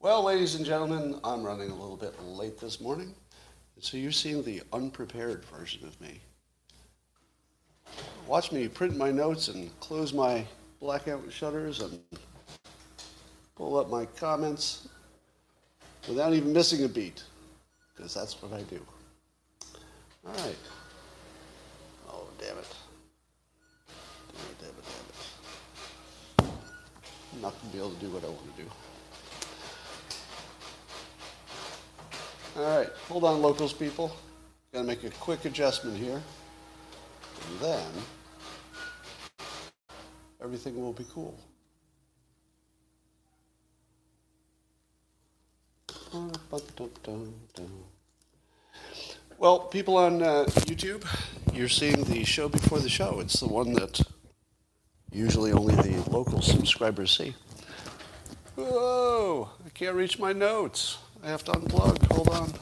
Well, ladies and gentlemen, I'm running a little bit late this morning, so you're seeing the unprepared version of me. Watch me print my notes and close my blackout shutters and pull up my comments without even missing a beat, because that's what I do. All right. Oh, damn it. Damn it, damn it, damn it. I'm not going to be able to do what I want to do. All right, hold on, locals people. Got to make a quick adjustment here. And then everything will be cool. Well, people on uh, YouTube, you're seeing the show before the show. It's the one that usually only the local subscribers see. Whoa, I can't reach my notes. I have to unplug. Hold on.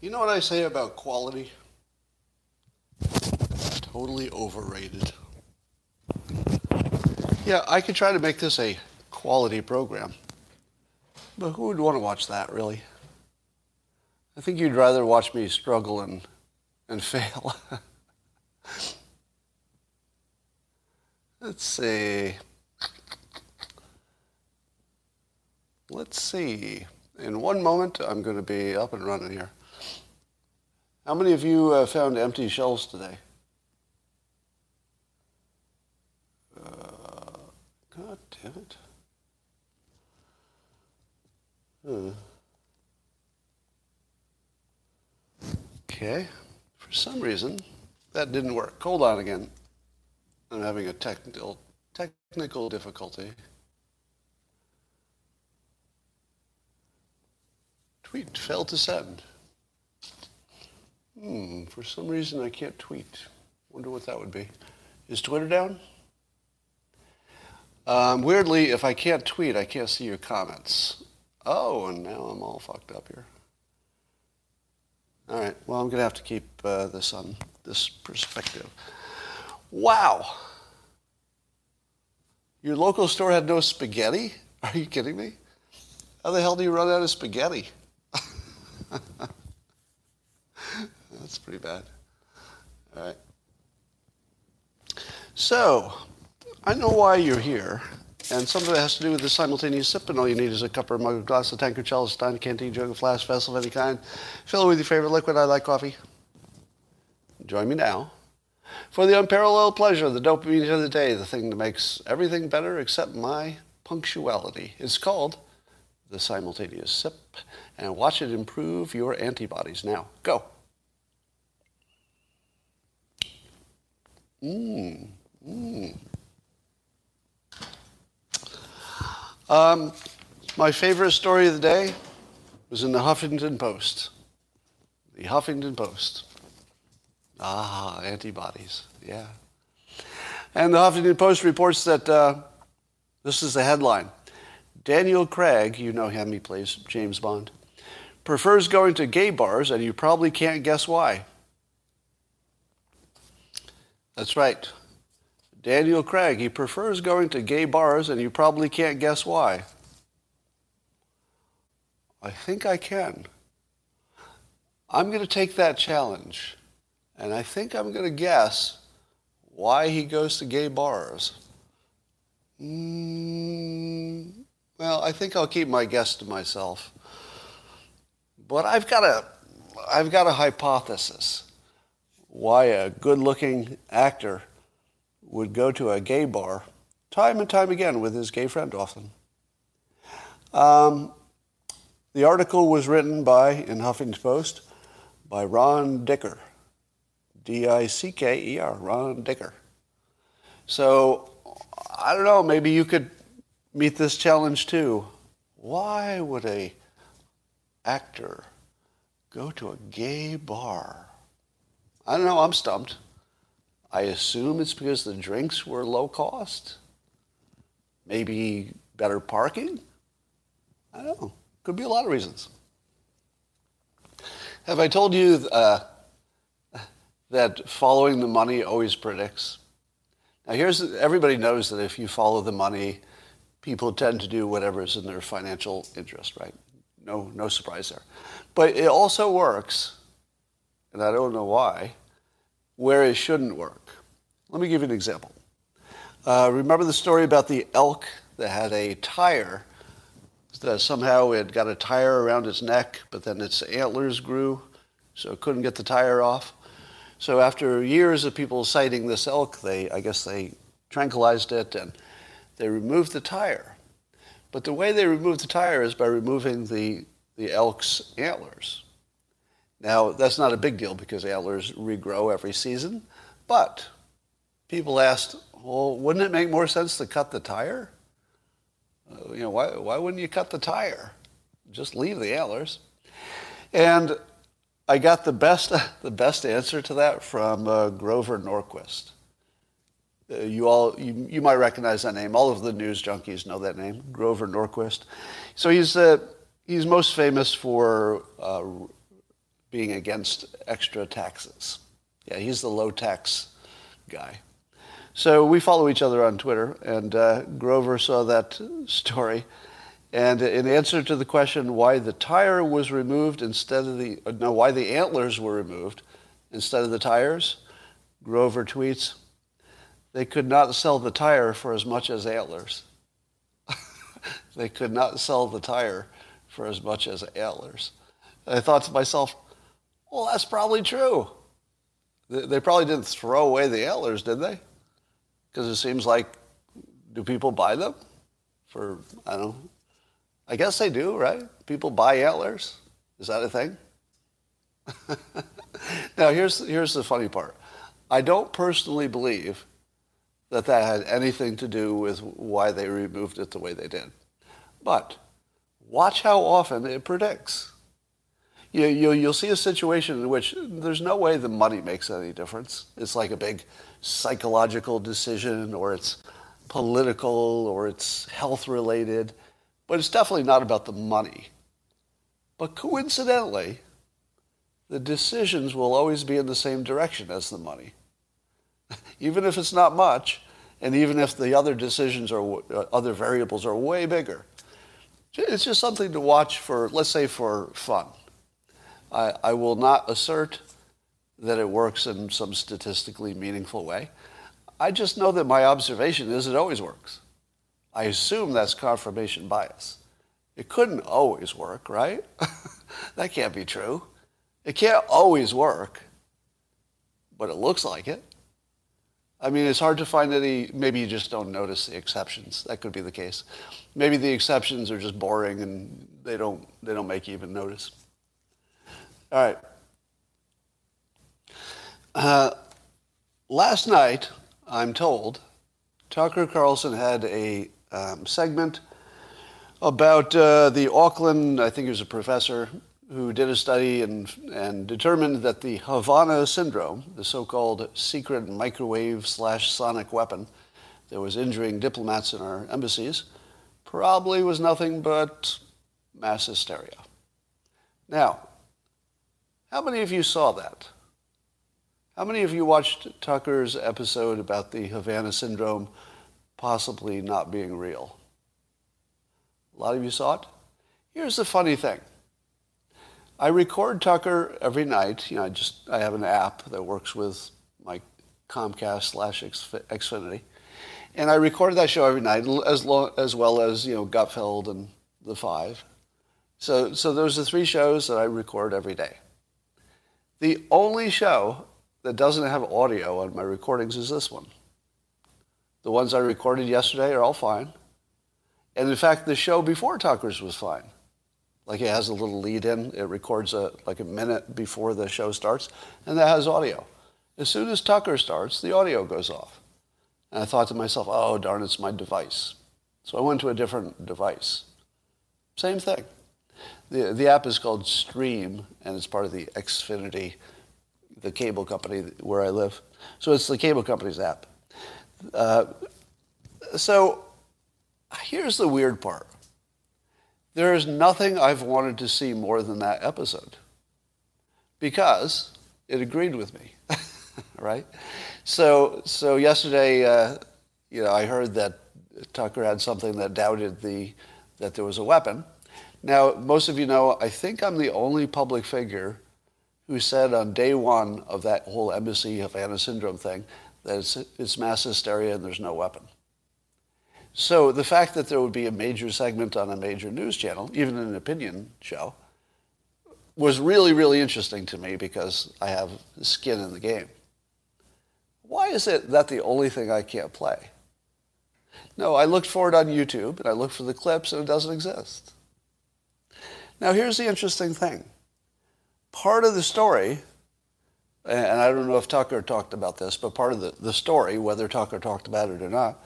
You know what I say about quality? Totally overrated. Yeah, I could try to make this a quality program. But who would want to watch that, really? I think you'd rather watch me struggle and, and fail. Let's see. Let's see. In one moment, I'm going to be up and running here. How many of you uh, found empty shelves today? Uh, God damn it. Hmm. Okay. For some reason, that didn't work. Hold on again. I'm having a technical technical difficulty. Tweet failed to send. Hmm, for some reason I can't tweet. Wonder what that would be. Is Twitter down? Um, weirdly, if I can't tweet, I can't see your comments. Oh, and now I'm all fucked up here. All right, well, I'm going to have to keep uh, this on this perspective. Wow. Your local store had no spaghetti? Are you kidding me? How the hell do you run out of spaghetti? That's pretty bad. All right. So, I know why you're here, and some of it has to do with the simultaneous sip, and all you need is a cup or a mug, a glass, a tankard, chalice, stein, canteen, jug, a flask, vessel of any kind. Fill it with your favorite liquid. I like coffee. Join me now for the unparalleled pleasure, of the dopamine of the day, the thing that makes everything better except my punctuality. It's called the simultaneous sip, and watch it improve your antibodies. Now, go. Mmm. Mmm. Um, my favorite story of the day was in the Huffington Post. The Huffington Post. Ah, antibodies. Yeah. And the Huffington Post reports that uh, this is the headline Daniel Craig, you know him, he plays James Bond, prefers going to gay bars, and you probably can't guess why. That's right. Daniel Craig, he prefers going to gay bars, and you probably can't guess why. I think I can. I'm going to take that challenge. And I think I'm going to guess why he goes to gay bars. Mm, well, I think I'll keep my guess to myself. But I've got a, I've got a hypothesis why a good-looking actor would go to a gay bar time and time again with his gay friend often. Um, the article was written by, in Huffington Post, by Ron Dicker. D-I-C-K-E-R, Ron Dicker. So, I don't know, maybe you could meet this challenge too. Why would a actor go to a gay bar? I don't know, I'm stumped. I assume it's because the drinks were low cost. Maybe better parking? I don't know. Could be a lot of reasons. Have I told you uh, that following the money always predicts. Now here's, everybody knows that if you follow the money, people tend to do whatever is in their financial interest, right? No, no surprise there. But it also works, and I don't know why, where it shouldn't work. Let me give you an example. Uh, remember the story about the elk that had a tire that somehow it got a tire around its neck, but then its antlers grew, so it couldn't get the tire off. So after years of people sighting this elk, they, I guess they tranquilized it and they removed the tire. But the way they removed the tire is by removing the, the elk's antlers. Now, that's not a big deal because antlers regrow every season, but people asked, well, wouldn't it make more sense to cut the tire? Uh, you know, why, why wouldn't you cut the tire? Just leave the antlers. And I got the best, the best answer to that from uh, Grover Norquist. Uh, you all, you, you might recognize that name. All of the news junkies know that name, Grover Norquist. So he's, uh, he's most famous for uh, being against extra taxes. Yeah, he's the low tax guy. So we follow each other on Twitter, and uh, Grover saw that story. And in answer to the question why the tire was removed instead of the, no, why the antlers were removed instead of the tires, Grover tweets, they could not sell the tire for as much as antlers. they could not sell the tire for as much as antlers. I thought to myself, well, that's probably true. They probably didn't throw away the antlers, did they? Because it seems like, do people buy them? For, I don't know. I guess they do, right? People buy antlers. Is that a thing? now, here's, here's the funny part. I don't personally believe that that had anything to do with why they removed it the way they did. But watch how often it predicts. You, you, you'll see a situation in which there's no way the money makes any difference. It's like a big psychological decision or it's political or it's health related, but it's definitely not about the money. But coincidentally, the decisions will always be in the same direction as the money even if it's not much, and even if the other decisions or uh, other variables are way bigger. It's just something to watch for, let's say, for fun. I, I will not assert that it works in some statistically meaningful way. I just know that my observation is it always works. I assume that's confirmation bias. It couldn't always work, right? that can't be true. It can't always work, but it looks like it. I mean, it's hard to find any, maybe you just don't notice the exceptions. That could be the case. Maybe the exceptions are just boring and they don't, they don't make you even notice. All right. Uh, last night, I'm told, Tucker Carlson had a um, segment about uh, the Auckland, I think he was a professor, who did a study and, and determined that the Havana syndrome, the so-called secret microwave slash sonic weapon that was injuring diplomats in our embassies, probably was nothing but mass hysteria. Now, how many of you saw that? How many of you watched Tucker's episode about the Havana syndrome possibly not being real? A lot of you saw it? Here's the funny thing. I record Tucker every night. You know, I just I have an app that works with my Comcast slash Xfinity, and I record that show every night as long, as well as you know Gutfeld and the Five. So so those are three shows that I record every day. The only show that doesn't have audio on my recordings is this one. The ones I recorded yesterday are all fine. And in fact, the show before Tucker's was fine. Like it has a little lead in. It records a, like a minute before the show starts, and that has audio. As soon as Tucker starts, the audio goes off. And I thought to myself, oh, darn, it's my device. So I went to a different device. Same thing. The, the app is called Stream, and it's part of the Xfinity, the cable company where I live. So it's the cable company's app. Uh, so here's the weird part. There is nothing I've wanted to see more than that episode because it agreed with me. right? So, so yesterday, uh, you know, I heard that Tucker had something that doubted the that there was a weapon. Now, most of you know, I think I'm the only public figure who said on day one of that whole embassy Havana syndrome thing that it's, it's mass hysteria and there's no weapon. So the fact that there would be a major segment on a major news channel, even an opinion show, was really, really interesting to me because I have skin in the game. Why is it that the only thing I can't play? No, I looked for it on YouTube and I looked for the clips and it doesn't exist. Now here's the interesting thing. Part of the story, and I don't know if Tucker talked about this, but part of the, the story, whether Tucker talked about it or not,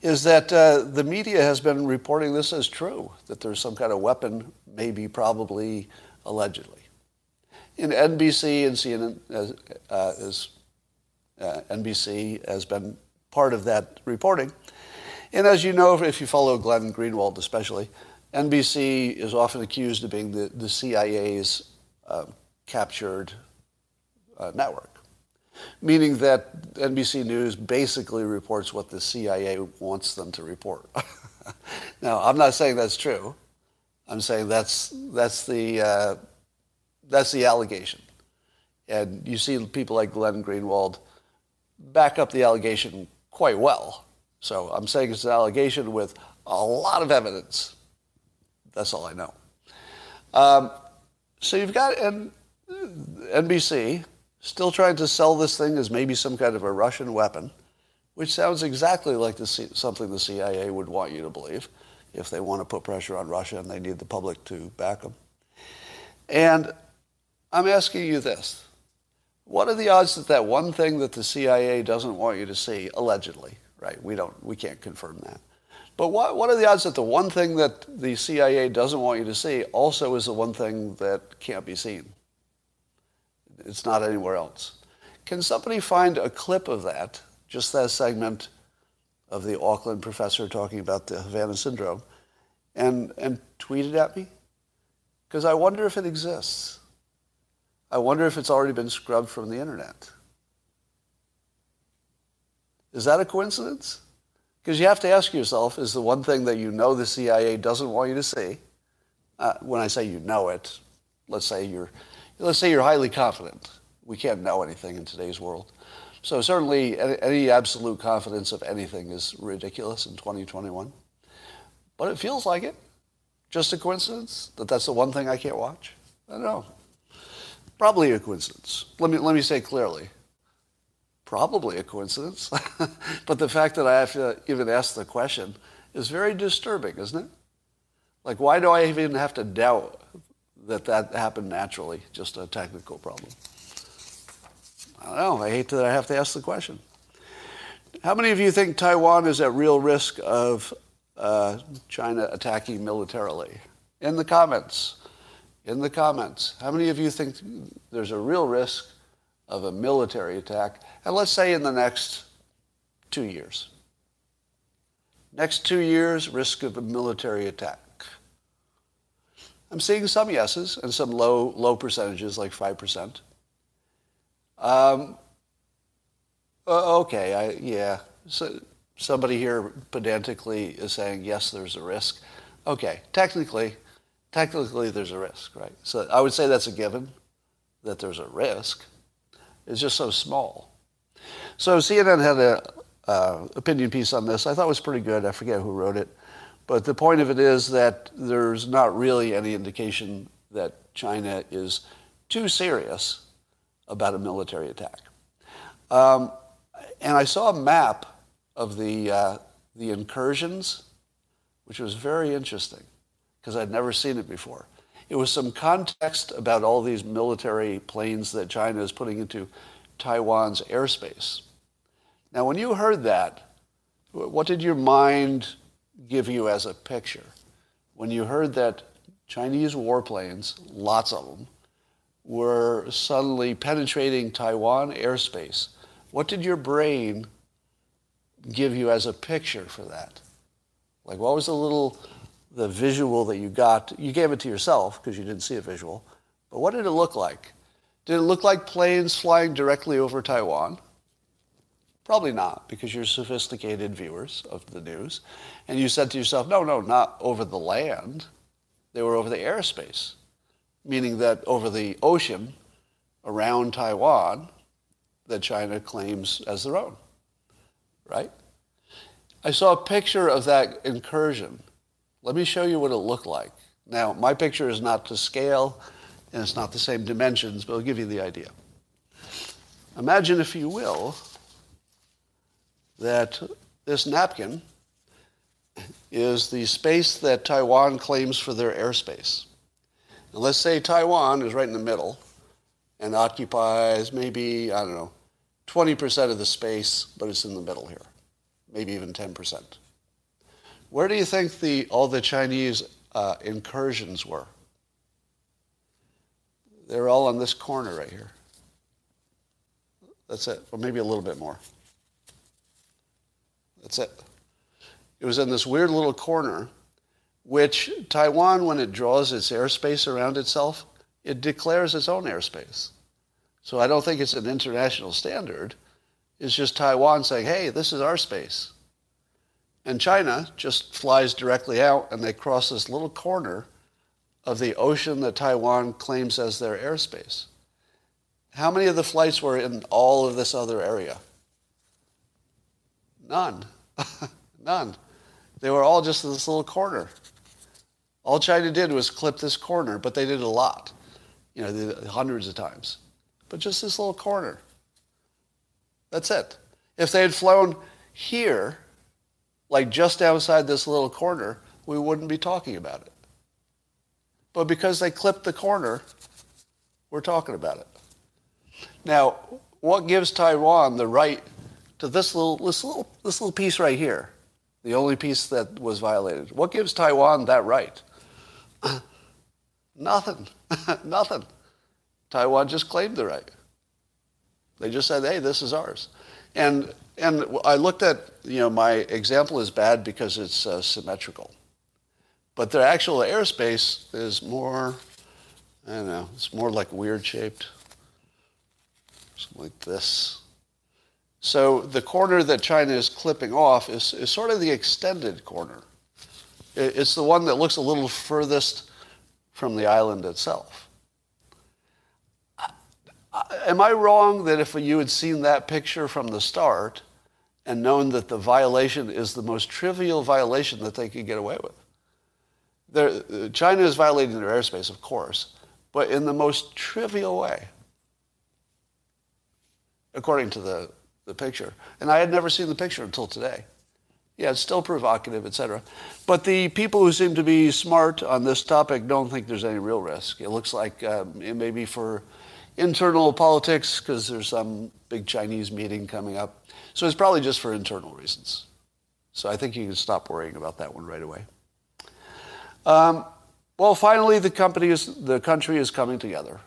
is that uh, the media has been reporting this as true, that there's some kind of weapon, maybe, probably, allegedly. In NBC and CNN, as, uh, uh, NBC has been part of that reporting. And as you know, if you follow Glenn Greenwald especially, NBC is often accused of being the, the CIA's uh, captured uh, network meaning that NBC News basically reports what the CIA wants them to report. now, I'm not saying that's true. I'm saying that's that's the uh, that's the allegation, and you see people like Glenn Greenwald back up the allegation quite well. So I'm saying it's an allegation with a lot of evidence. That's all I know. Um, so you've got N- NBC still trying to sell this thing as maybe some kind of a Russian weapon, which sounds exactly like the C- something the CIA would want you to believe if they want to put pressure on Russia and they need the public to back them. And I'm asking you this. What are the odds that that one thing that the CIA doesn't want you to see, allegedly, right? We don't, we can't confirm that. But what, what are the odds that the one thing that the CIA doesn't want you to see also is the one thing that can't be seen? It's not anywhere else. Can somebody find a clip of that, just that segment of the Auckland professor talking about the Havana syndrome, and, and tweet it at me? Because I wonder if it exists. I wonder if it's already been scrubbed from the internet. Is that a coincidence? Because you have to ask yourself, is the one thing that you know the CIA doesn't want you to see, uh, when I say you know it, let's say you're let's say you're highly confident. We can't know anything in today's world. So certainly any absolute confidence of anything is ridiculous in 2021. But it feels like it. Just a coincidence that that's the one thing I can't watch? I don't know. Probably a coincidence. Let me, let me say clearly. Probably a coincidence. but the fact that I have to even ask the question is very disturbing, isn't it? Like, why do I even have to doubt that that happened naturally, just a technical problem. I don't know. I hate that I have to ask the question. How many of you think Taiwan is at real risk of uh, China attacking militarily? In the comments. In the comments. How many of you think there's a real risk of a military attack? And let's say in the next two years. Next two years, risk of a military attack. I'm seeing some yeses and some low, low percentages, like 5%. Um, okay, I, yeah. So somebody here pedantically is saying, yes, there's a risk. Okay, technically, technically there's a risk, right? So I would say that's a given, that there's a risk. It's just so small. So CNN had an uh, opinion piece on this. I thought it was pretty good. I forget who wrote it. But the point of it is that there's not really any indication that China is too serious about a military attack. Um, and I saw a map of the, uh, the incursions, which was very interesting because I'd never seen it before. It was some context about all these military planes that China is putting into Taiwan's airspace. Now, when you heard that, what did your mind give you as a picture. When you heard that Chinese warplanes, lots of them, were suddenly penetrating Taiwan airspace, what did your brain give you as a picture for that? Like, what was the little, the visual that you got? You gave it to yourself because you didn't see a visual, but what did it look like? Did it look like planes flying directly over Taiwan? Probably not, because you're sophisticated viewers of the news. And you said to yourself, no, no, not over the land. They were over the airspace, meaning that over the ocean around Taiwan that China claims as their own, right? I saw a picture of that incursion. Let me show you what it looked like. Now, my picture is not to scale, and it's not the same dimensions, but I'll give you the idea. Imagine, if you will, that this napkin is the space that Taiwan claims for their airspace. And let's say Taiwan is right in the middle and occupies maybe, I don't know, 20% of the space, but it's in the middle here, maybe even 10%. Where do you think the, all the Chinese uh, incursions were? They're all on this corner right here. That's it, or maybe a little bit more. That's it. It was in this weird little corner, which Taiwan, when it draws its airspace around itself, it declares its own airspace. So I don't think it's an international standard. It's just Taiwan saying, hey, this is our space. And China just flies directly out and they cross this little corner of the ocean that Taiwan claims as their airspace. How many of the flights were in all of this other area? None. None. They were all just in this little corner. All China did was clip this corner, but they did a lot, you know, hundreds of times. But just this little corner. That's it. If they had flown here, like just outside this little corner, we wouldn't be talking about it. But because they clipped the corner, we're talking about it. Now, what gives Taiwan the right to this little, this little, this little piece right here, the only piece that was violated? What gives Taiwan that right? Nothing. Nothing. Taiwan just claimed the right. They just said, hey, this is ours. And, and I looked at, you know, my example is bad because it's uh, symmetrical. But the actual airspace is more, I don't know, it's more like weird shaped. Something like this. So the corner that China is clipping off is, is sort of the extended corner. It's the one that looks a little furthest from the island itself. Am I wrong that if you had seen that picture from the start and known that the violation is the most trivial violation that they could get away with? They're, China is violating their airspace, of course, but in the most trivial way, according to the, the picture. And I had never seen the picture until today. Yeah, it's still provocative, etc. But the people who seem to be smart on this topic don't think there's any real risk. It looks like um, it may be for internal politics because there's some big Chinese meeting coming up. So it's probably just for internal reasons. So I think you can stop worrying about that one right away. Um, well, finally, the, company is, the country is coming together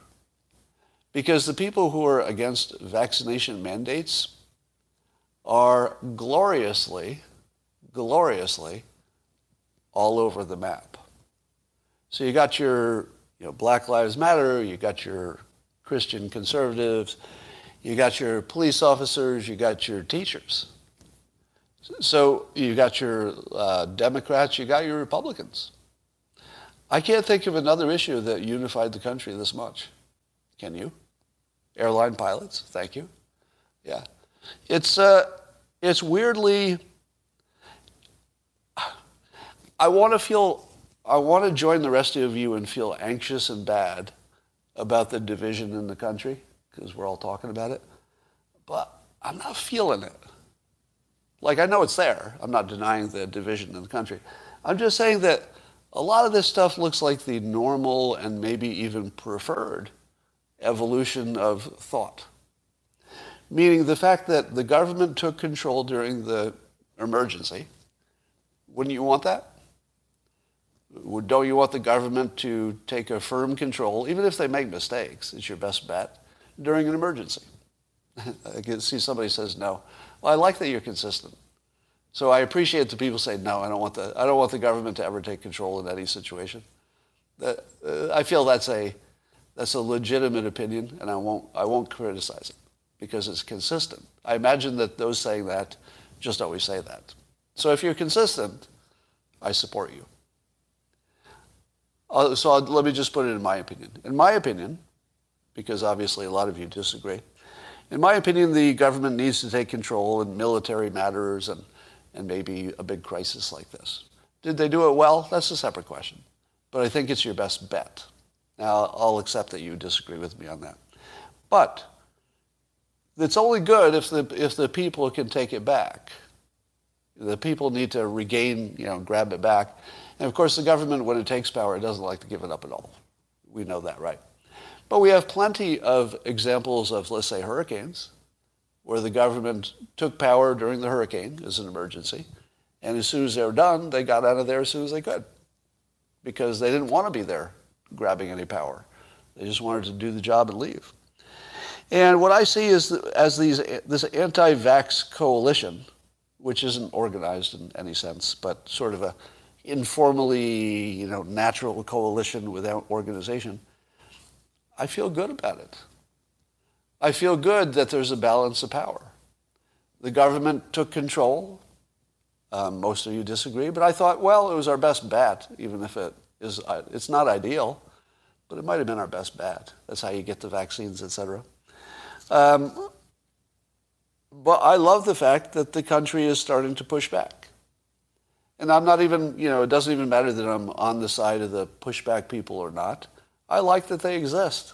because the people who are against vaccination mandates are gloriously, gloriously all over the map. So you got your you know, Black Lives Matter, you got your Christian conservatives, you got your police officers, you got your teachers. So you got your uh, Democrats, you got your Republicans. I can't think of another issue that unified the country this much. Can you? Airline pilots, thank you. Yeah. It's, uh, it's weirdly, I want to feel, I want to join the rest of you and feel anxious and bad about the division in the country, because we're all talking about it. But I'm not feeling it. Like, I know it's there. I'm not denying the division in the country. I'm just saying that a lot of this stuff looks like the normal and maybe even preferred evolution of thought. Meaning the fact that the government took control during the emergency. Wouldn't you want that? Don't you want the government to take a firm control, even if they make mistakes? It's your best bet during an emergency. I can see somebody says no. Well, I like that you're consistent. So I appreciate the people say, no, I don't want the, I don't want the government to ever take control in any situation. That, uh, I feel that's a, that's a legitimate opinion, and I won't, I won't criticize it. Because it's consistent. I imagine that those saying that just always say that. So if you're consistent, I support you. Uh, so I'll, let me just put it in my opinion. In my opinion, because obviously a lot of you disagree, in my opinion, the government needs to take control in military matters and, and maybe a big crisis like this. Did they do it well? That's a separate question. But I think it's your best bet. Now, I'll accept that you disagree with me on that. But it's only good if the, if the people can take it back. The people need to regain, you know, grab it back. And of course, the government, when it takes power, it doesn't like to give it up at all. We know that, right? But we have plenty of examples of, let's say, hurricanes, where the government took power during the hurricane as an emergency. And as soon as they were done, they got out of there as soon as they could because they didn't want to be there grabbing any power. They just wanted to do the job and leave. And what I see is as these, this anti-vax coalition, which isn't organized in any sense, but sort of a informally, you know, natural coalition without organization, I feel good about it. I feel good that there's a balance of power. The government took control. Um, most of you disagree, but I thought, well, it was our best bet, even if it is, uh, it's not ideal, but it might have been our best bet. That's how you get the vaccines, et cetera. Um, but I love the fact that the country is starting to push back. And I'm not even, you know, it doesn't even matter that I'm on the side of the pushback people or not. I like that they exist.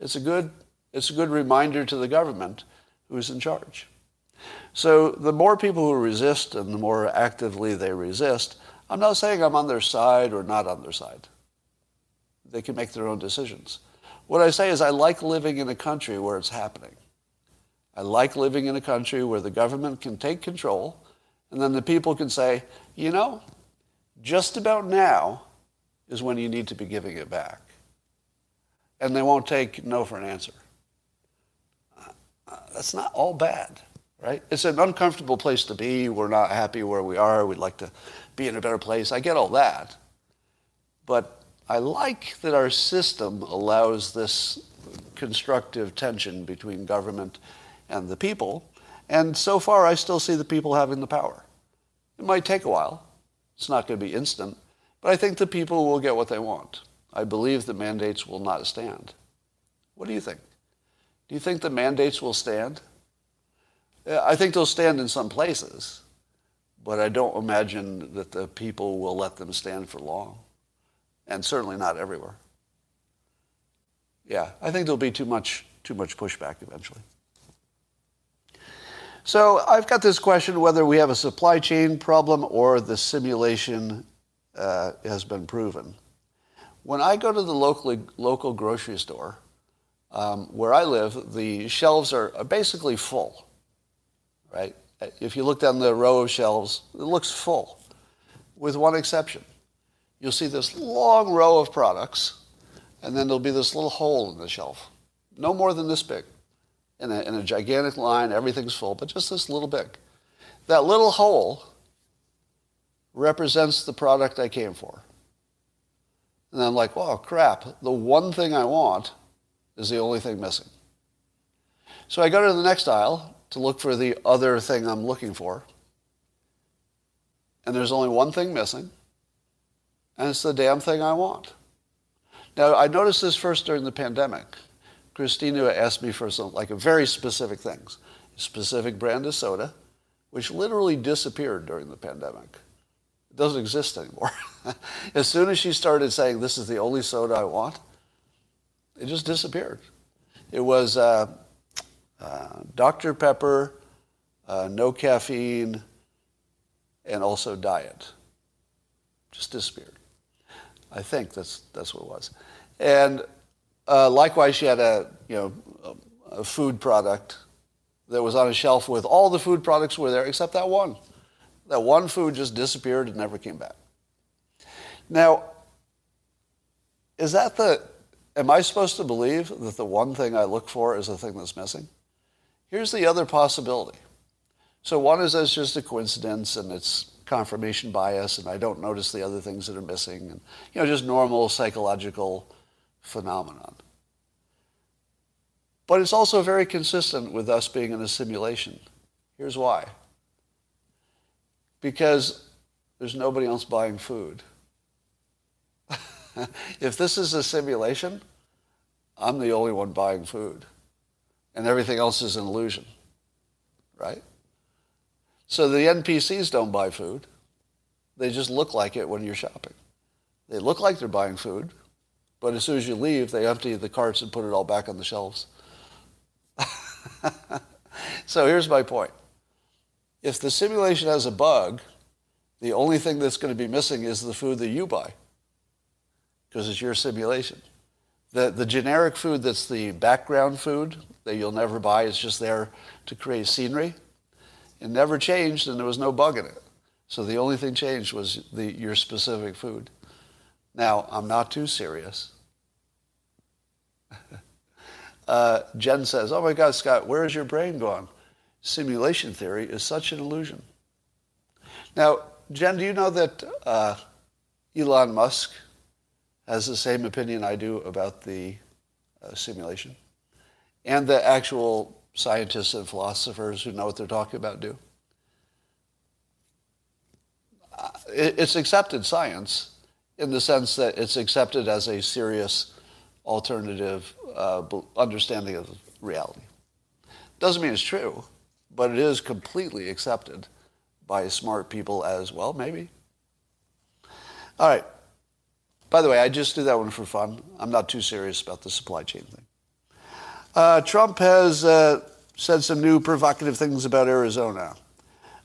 It's a good, it's a good reminder to the government who's in charge. So the more people who resist and the more actively they resist, I'm not saying I'm on their side or not on their side. They can make their own decisions. What I say is I like living in a country where it's happening. I like living in a country where the government can take control and then the people can say, you know, just about now is when you need to be giving it back. And they won't take no for an answer. Uh, that's not all bad, right? It's an uncomfortable place to be. We're not happy where we are. We'd like to be in a better place. I get all that. But I like that our system allows this constructive tension between government and the people. And so far, I still see the people having the power. It might take a while. It's not going to be instant. But I think the people will get what they want. I believe the mandates will not stand. What do you think? Do you think the mandates will stand? Uh, I think they'll stand in some places, but I don't imagine that the people will let them stand for long and certainly not everywhere. Yeah, I think there'll be too much, too much pushback eventually. So I've got this question whether we have a supply chain problem or the simulation uh, has been proven. When I go to the local, local grocery store, um, where I live, the shelves are, are basically full, right? If you look down the row of shelves, it looks full, with one exception you'll see this long row of products, and then there'll be this little hole in the shelf, no more than this big. In a, in a gigantic line, everything's full, but just this little big. That little hole represents the product I came for. And I'm like, oh, crap, the one thing I want is the only thing missing. So I go to the next aisle to look for the other thing I'm looking for. And there's only one thing missing and it's the damn thing I want. Now, I noticed this first during the pandemic. Christina asked me for some, like, very specific things. A specific brand of soda, which literally disappeared during the pandemic. It doesn't exist anymore. as soon as she started saying, this is the only soda I want, it just disappeared. It was uh, uh, Dr. Pepper, uh, no caffeine, and also diet. Just disappeared. I think that's that's what it was. And uh, likewise, she had a you know a, a food product that was on a shelf with all the food products were there except that one. That one food just disappeared and never came back. Now, is that the? Am I supposed to believe that the one thing I look for is the thing that's missing? Here's the other possibility. So one is it's just a coincidence and it's confirmation bias and I don't notice the other things that are missing and you know just normal psychological phenomenon. But it's also very consistent with us being in a simulation. Here's why. Because there's nobody else buying food. if this is a simulation, I'm the only one buying food. And everything else is an illusion. Right? So the NPCs don't buy food. They just look like it when you're shopping. They look like they're buying food, but as soon as you leave, they empty the carts and put it all back on the shelves. so here's my point. If the simulation has a bug, the only thing that's going to be missing is the food that you buy because it's your simulation. The, the generic food that's the background food that you'll never buy is just there to create scenery. It never changed and there was no bug in it. So the only thing changed was the, your specific food. Now, I'm not too serious. uh, Jen says, oh my God, Scott, where is your brain gone? Simulation theory is such an illusion. Now, Jen, do you know that uh, Elon Musk has the same opinion I do about the uh, simulation? And the actual scientists and philosophers who know what they're talking about do? Uh, it's accepted science in the sense that it's accepted as a serious alternative uh, understanding of reality. Doesn't mean it's true, but it is completely accepted by smart people as well, maybe. All right. By the way, I just do that one for fun. I'm not too serious about the supply chain thing. Uh, Trump has uh, said some new provocative things about Arizona,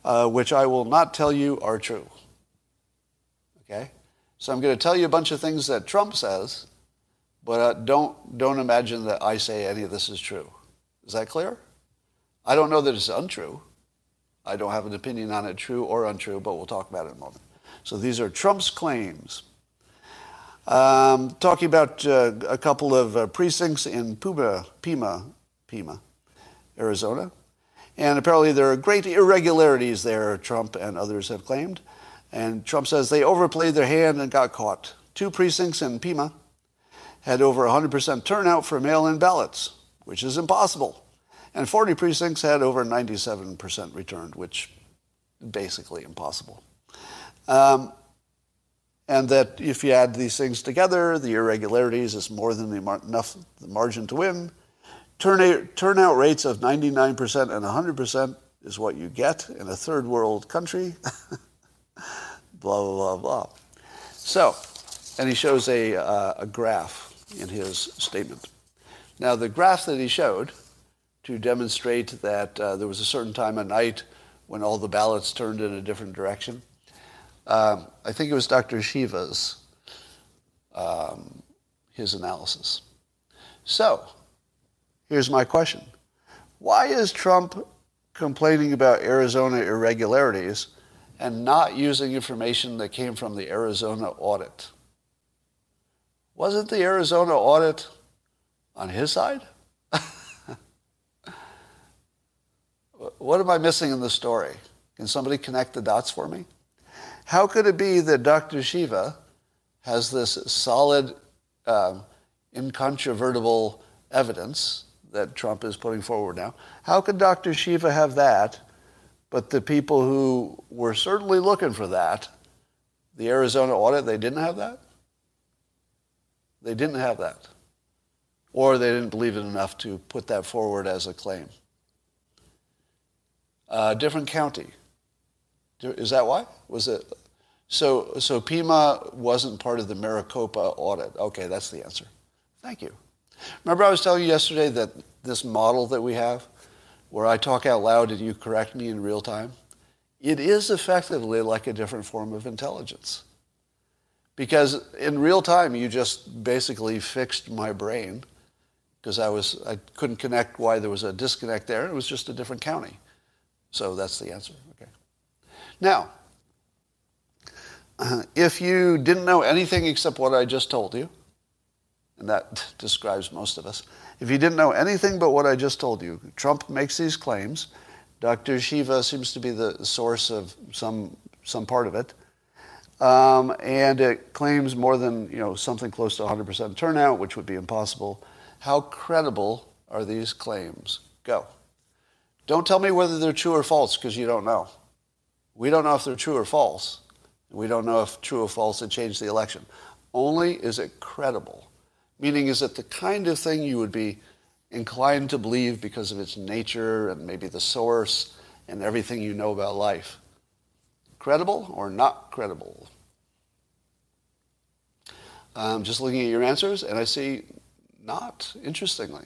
uh, which I will not tell you are true. Okay? So I'm going to tell you a bunch of things that Trump says, but uh, don't, don't imagine that I say any of this is true. Is that clear? I don't know that it's untrue. I don't have an opinion on it, true or untrue, but we'll talk about it in a moment. So these are Trump's claims. Um, talking about uh, a couple of uh, precincts in Pima, Pima, Arizona. And apparently there are great irregularities there, Trump and others have claimed. And Trump says they overplayed their hand and got caught. Two precincts in Pima had over 100% turnout for mail in ballots, which is impossible. And 40 precincts had over 97% returned, which basically impossible. Um, and that if you add these things together, the irregularities is more than the mar- enough the margin to win. Turnout, turnout rates of 99% and 100% is what you get in a third world country. blah, blah, blah, blah. So, and he shows a, uh, a graph in his statement. Now, the graph that he showed to demonstrate that uh, there was a certain time of night when all the ballots turned in a different direction. Um, I think it was Dr. Shiva's, um, his analysis. So, here's my question. Why is Trump complaining about Arizona irregularities and not using information that came from the Arizona audit. Wasn't the Arizona audit on his side? what am I missing in the story? Can somebody connect the dots for me? How could it be that Dr. Shiva has this solid, um, incontrovertible evidence that Trump is putting forward now? How could Dr. Shiva have that but the people who were certainly looking for that, the Arizona audit, they didn't have that? They didn't have that. Or they didn't believe it enough to put that forward as a claim. Uh, different county. Is that why? Was it? So, so Pima wasn't part of the Maricopa audit. Okay, that's the answer. Thank you. Remember I was telling you yesterday that this model that we have, where I talk out loud and you correct me in real time, it is effectively like a different form of intelligence. Because in real time, you just basically fixed my brain because I, was, I couldn't connect why there was a disconnect there. It was just a different county. So that's the answer. Now, if you didn't know anything except what I just told you, and that describes most of us, if you didn't know anything but what I just told you, Trump makes these claims. Dr. Shiva seems to be the source of some, some part of it. Um, and it claims more than you know something close to 100% turnout, which would be impossible. How credible are these claims? Go. Don't tell me whether they're true or false because you don't know. We don't know if they're true or false. We don't know if true or false had changed the election. Only is it credible, meaning is it the kind of thing you would be inclined to believe because of its nature and maybe the source and everything you know about life. Credible or not credible? I'm just looking at your answers and I see not, interestingly.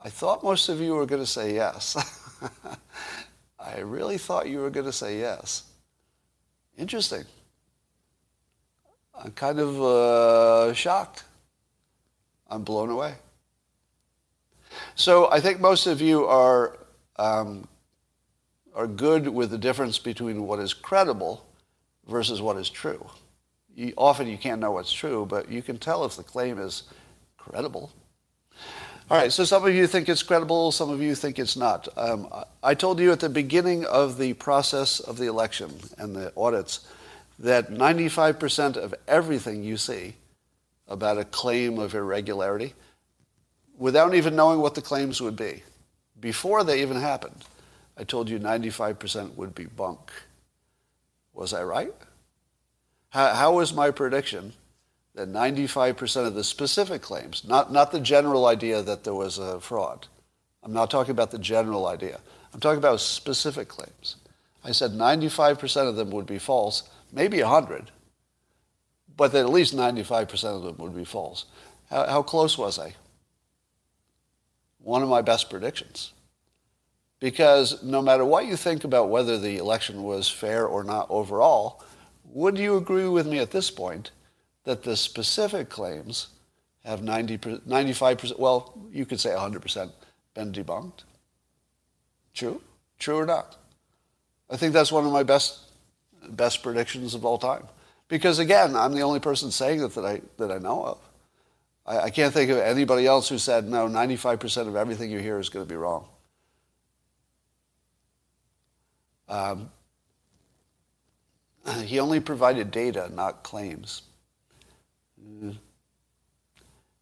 I thought most of you were going to say yes. I really thought you were going to say yes. Interesting. I'm kind of uh, shocked. I'm blown away. So I think most of you are, um, are good with the difference between what is credible versus what is true. You, often you can't know what's true, but you can tell if the claim is credible. All right, so some of you think it's credible, some of you think it's not. Um, I told you at the beginning of the process of the election and the audits that 95% of everything you see about a claim of irregularity, without even knowing what the claims would be, before they even happened, I told you 95% would be bunk. Was I right? How, how was my prediction that 95% of the specific claims, not, not the general idea that there was a fraud. I'm not talking about the general idea. I'm talking about specific claims. I said 95% of them would be false, maybe 100, but that at least 95% of them would be false. How, how close was I? One of my best predictions. Because no matter what you think about whether the election was fair or not overall, would you agree with me at this point that the specific claims have 90, 95%, well, you could say 100% been debunked. True? True or not? I think that's one of my best, best predictions of all time. Because again, I'm the only person saying it that I, that I know of. I, I can't think of anybody else who said, no, 95% of everything you hear is going to be wrong. Um, he only provided data, not claims.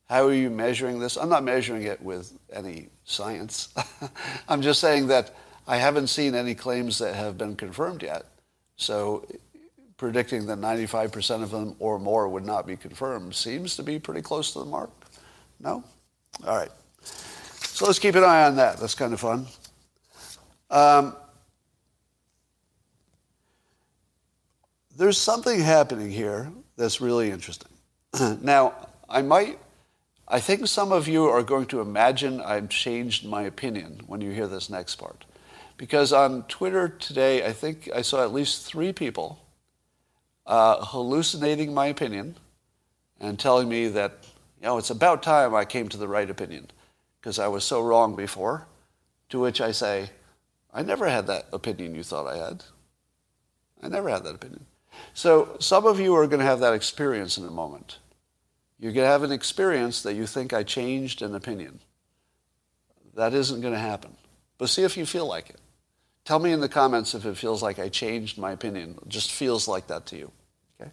How are you measuring this? I'm not measuring it with any science. I'm just saying that I haven't seen any claims that have been confirmed yet. So predicting that 95% of them or more would not be confirmed seems to be pretty close to the mark. No? All right. So let's keep an eye on that. That's kind of fun. Um, there's something happening here that's really interesting. now, I might, I think some of you are going to imagine I've changed my opinion when you hear this next part. Because on Twitter today, I think I saw at least three people uh, hallucinating my opinion and telling me that, you know, it's about time I came to the right opinion because I was so wrong before. To which I say, I never had that opinion you thought I had. I never had that opinion. So some of you are going to have that experience in a moment. You're going to have an experience that you think I changed an opinion. That isn't going to happen. But see if you feel like it. Tell me in the comments if it feels like I changed my opinion. It just feels like that to you. Okay?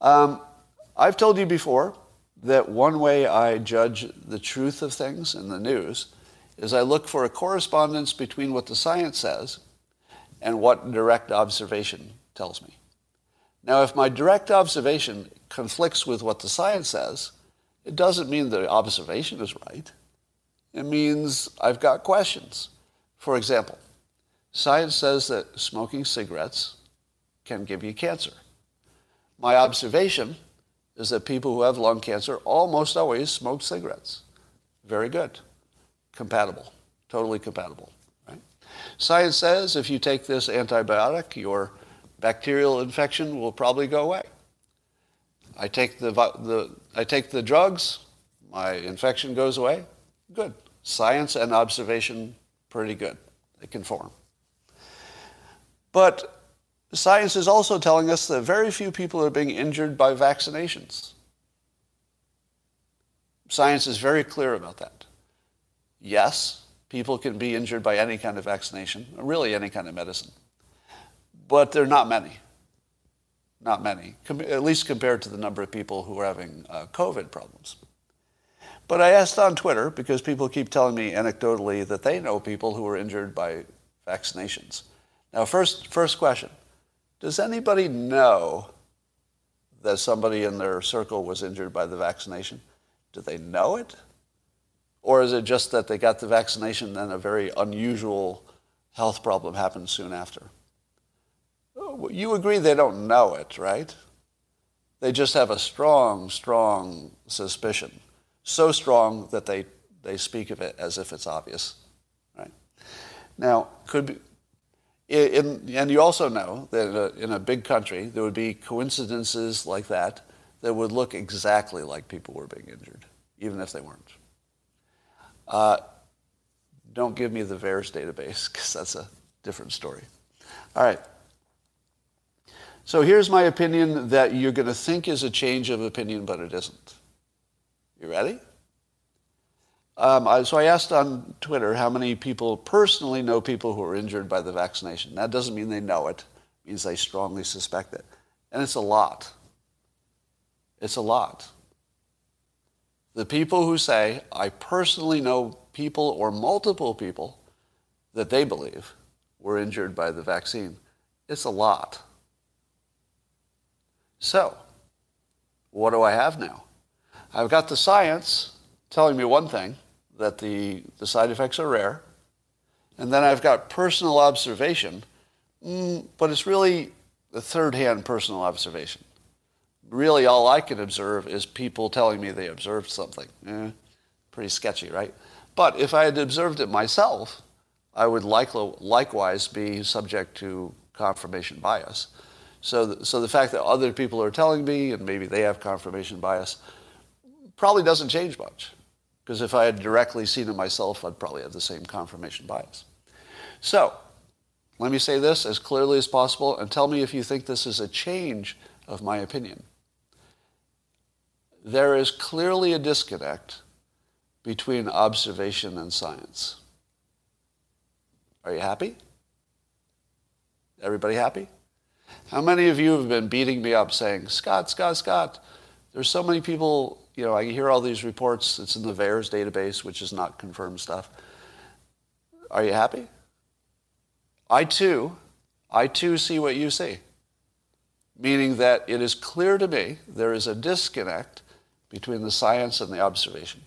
Um, I've told you before that one way I judge the truth of things in the news is I look for a correspondence between what the science says and what direct observation tells me. Now, if my direct observation conflicts with what the science says, it doesn't mean the observation is right. It means I've got questions. For example, science says that smoking cigarettes can give you cancer. My observation is that people who have lung cancer almost always smoke cigarettes. Very good. Compatible. Totally compatible. Right? Science says if you take this antibiotic, your bacterial infection will probably go away. I take the, the, I take the drugs, my infection goes away. Good. Science and observation, pretty good. They conform. But science is also telling us that very few people are being injured by vaccinations. Science is very clear about that. Yes, people can be injured by any kind of vaccination, really any kind of medicine but they're not many. Not many, at least compared to the number of people who are having uh, COVID problems. But I asked on Twitter because people keep telling me anecdotally that they know people who were injured by vaccinations. Now, first, first question Does anybody know that somebody in their circle was injured by the vaccination? Do they know it? Or is it just that they got the vaccination and a very unusual health problem happened soon after? You agree they don't know it, right? They just have a strong, strong suspicion. So strong that they, they speak of it as if it's obvious, right? Now, could be, in, and you also know that in a, in a big country, there would be coincidences like that that would look exactly like people were being injured, even if they weren't. Uh, don't give me the VAERS database because that's a different story. All right. So here's my opinion that you're going to think is a change of opinion, but it isn't. You ready? Um, I, so I asked on Twitter how many people personally know people who are injured by the vaccination. That doesn't mean they know it. It means they strongly suspect it. And it's a lot. It's a lot. The people who say, I personally know people or multiple people that they believe were injured by the vaccine, it's a lot. So, what do I have now? I've got the science telling me one thing, that the, the side effects are rare. And then I've got personal observation, mm, but it's really the third hand personal observation. Really, all I can observe is people telling me they observed something. Eh, pretty sketchy, right? But if I had observed it myself, I would likewise be subject to confirmation bias. So, the, so the fact that other people are telling me, and maybe they have confirmation bias, probably doesn't change much. Because if I had directly seen it myself, I'd probably have the same confirmation bias. So, let me say this as clearly as possible and tell me if you think this is a change of my opinion. There is clearly a disconnect between observation and science. Are you happy? Everybody happy? How many of you have been beating me up saying, Scott, Scott, Scott, there's so many people you know, I hear all these reports. It's in the VAERS database, which is not confirmed stuff. Are you happy? I too, I too see what you see. Meaning that it is clear to me there is a disconnect between the science and the observation.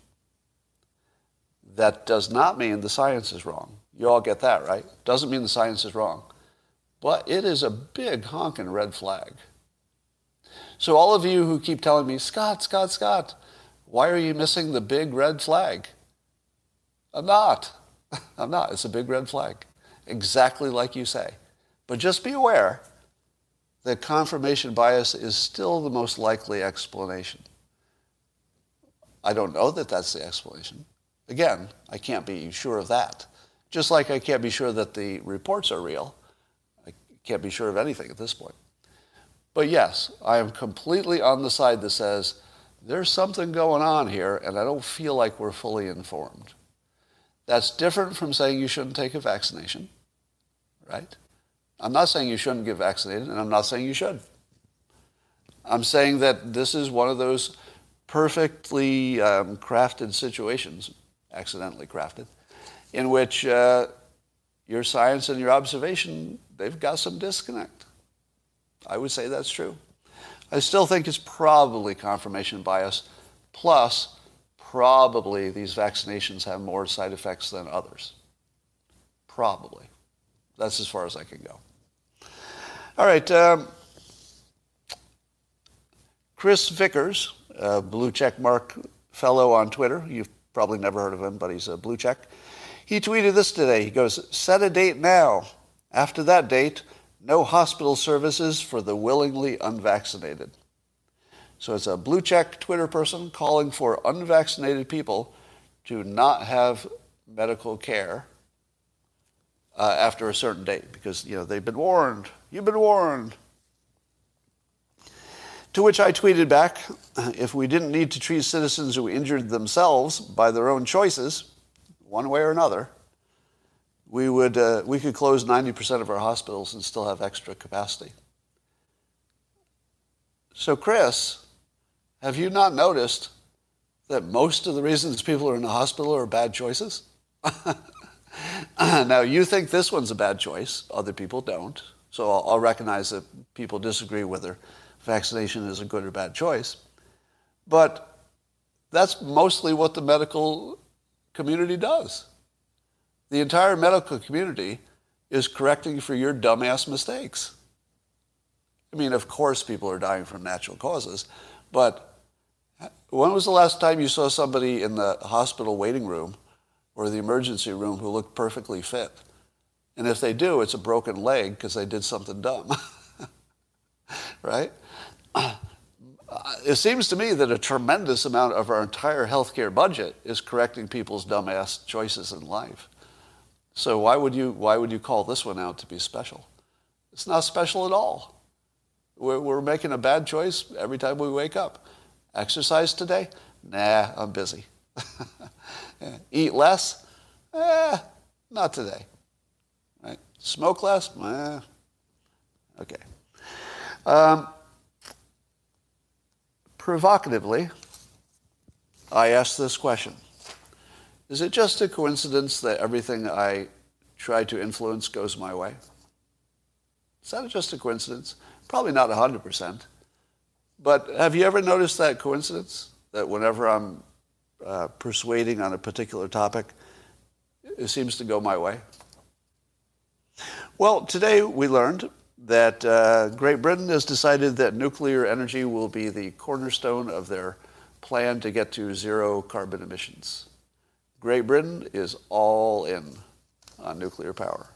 That does not mean the science is wrong. You all get that, right? Doesn't mean the science is wrong. But it is a big honking red flag. So all of you who keep telling me, Scott, Scott, Scott, why are you missing the big red flag? I'm not. I'm not. It's a big red flag. Exactly like you say. But just be aware that confirmation bias is still the most likely explanation. I don't know that that's the explanation. Again, I can't be sure of that. Just like I can't be sure that the reports are real. Can't be sure of anything at this point. But yes, I am completely on the side that says there's something going on here and I don't feel like we're fully informed. That's different from saying you shouldn't take a vaccination, right? I'm not saying you shouldn't get vaccinated and I'm not saying you should. I'm saying that this is one of those perfectly um, crafted situations, accidentally crafted, in which uh, your science and your observation, they've got some disconnect. I would say that's true. I still think it's probably confirmation bias, plus probably these vaccinations have more side effects than others. Probably. That's as far as I can go. All right. Um, Chris Vickers, a blue check mark fellow on Twitter. You've probably never heard of him, but he's a blue check. He tweeted this today. He goes, Set a date now. After that date, no hospital services for the willingly unvaccinated. So it's a blue check Twitter person calling for unvaccinated people to not have medical care uh, after a certain date because you know they've been warned. You've been warned. To which I tweeted back, if we didn't need to treat citizens who injured themselves by their own choices, one way or another, we, would, uh, we could close 90% of our hospitals and still have extra capacity. So, Chris, have you not noticed that most of the reasons people are in the hospital are bad choices? now, you think this one's a bad choice. Other people don't. So I'll, I'll recognize that people disagree whether vaccination is a good or bad choice. But that's mostly what the medical community does. The entire medical community is correcting for your dumbass mistakes. I mean, of course, people are dying from natural causes, but when was the last time you saw somebody in the hospital waiting room or the emergency room who looked perfectly fit? And if they do, it's a broken leg because they did something dumb. right? It seems to me that a tremendous amount of our entire healthcare budget is correcting people's dumbass choices in life. So why would you why would you call this one out to be special? It's not special at all. We're, we're making a bad choice every time we wake up. Exercise today? Nah, I'm busy. Eat less? Eh, not today. Right? Smoke less? Eh, okay. Um, provocatively, I ask this question. Is it just a coincidence that everything I try to influence goes my way? Is that just a coincidence? Probably not 100%. But have you ever noticed that coincidence? That whenever I'm uh, persuading on a particular topic, it seems to go my way? Well, today we learned that uh, Great Britain has decided that nuclear energy will be the cornerstone of their plan to get to zero carbon emissions. Great Britain is all in on nuclear power.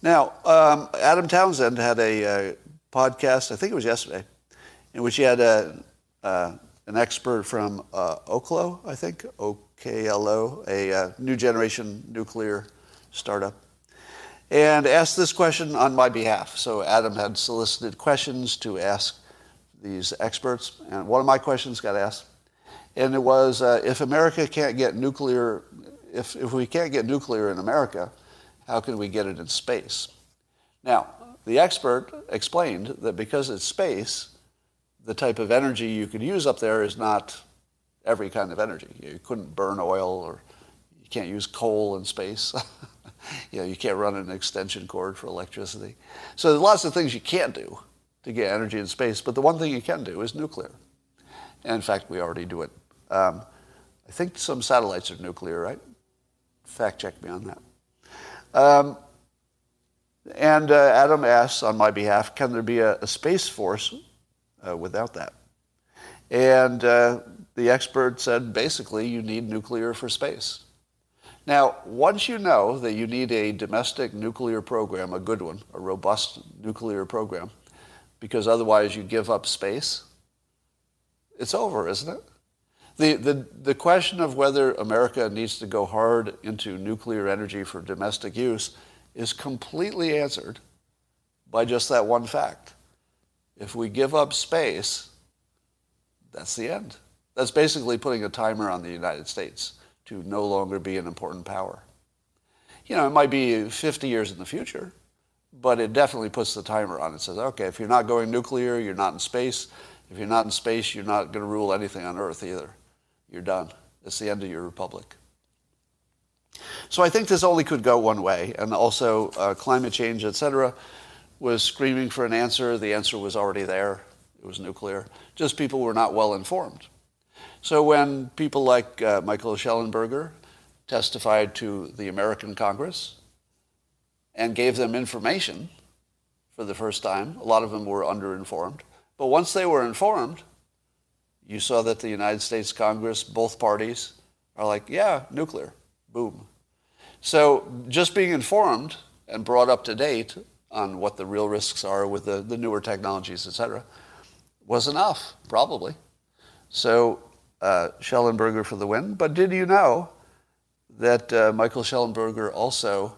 Now, um, Adam Townsend had a uh, podcast, I think it was yesterday, in which he had a, uh, an expert from uh, Oklo, I think, OKLO, a uh, new generation nuclear startup, and asked this question on my behalf. So Adam had solicited questions to ask these experts, and one of my questions got asked and it was uh, if America can't get nuclear, if, if we can't get nuclear in America, how can we get it in space? Now, the expert explained that because it's space, the type of energy you could use up there is not every kind of energy. You couldn't burn oil or you can't use coal in space. you know, you can't run an extension cord for electricity. So there's lots of things you can't do to get energy in space, but the one thing you can do is nuclear. And in fact, we already do it um, I think some satellites are nuclear, right? Fact check me on that. Um, and uh, Adam asks on my behalf, can there be a, a space force uh, without that? And uh, the expert said basically you need nuclear for space. Now, once you know that you need a domestic nuclear program, a good one, a robust nuclear program, because otherwise you give up space, it's over, isn't it? The, the, the question of whether America needs to go hard into nuclear energy for domestic use is completely answered by just that one fact. If we give up space, that's the end. That's basically putting a timer on the United States to no longer be an important power. You know, it might be 50 years in the future, but it definitely puts the timer on. It says, okay, if you're not going nuclear, you're not in space. If you're not in space, you're not going to rule anything on Earth either you're done. It's the end of your republic. So I think this only could go one way, and also uh, climate change, etc., was screaming for an answer. The answer was already there. It was nuclear. Just people were not well informed. So when people like uh, Michael Shellenberger testified to the American Congress and gave them information for the first time, a lot of them were underinformed. But once they were informed, you saw that the United States Congress, both parties, are like, yeah, nuclear, boom. So just being informed and brought up to date on what the real risks are with the, the newer technologies, et cetera, was enough, probably. So uh, Shellenberger for the win. But did you know that uh, Michael Shellenberger also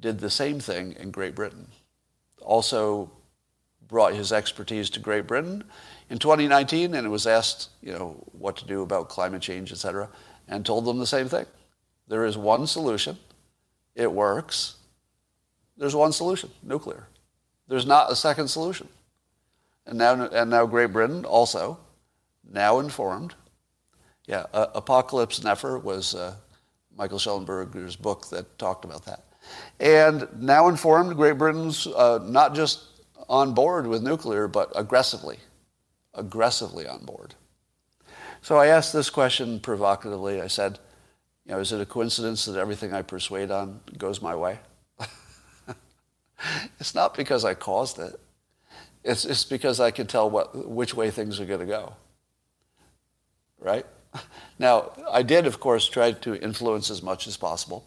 did the same thing in Great Britain? Also brought his expertise to Great Britain in 2019 and it was asked, you know, what to do about climate change, et cetera, and told them the same thing. There is one solution. It works. There's one solution, nuclear. There's not a second solution. And now, and now Great Britain also, now informed, Yeah, uh, Apocalypse Never was uh, Michael Shellenberger's book that talked about that. And now informed, Great Britain's uh, not just on board with nuclear, but aggressively, aggressively on board. So I asked this question provocatively. I said, you know, is it a coincidence that everything I persuade on goes my way? it's not because I caused it. It's, it's because I can tell what, which way things are going to go. Right? Now, I did, of course, try to influence as much as possible.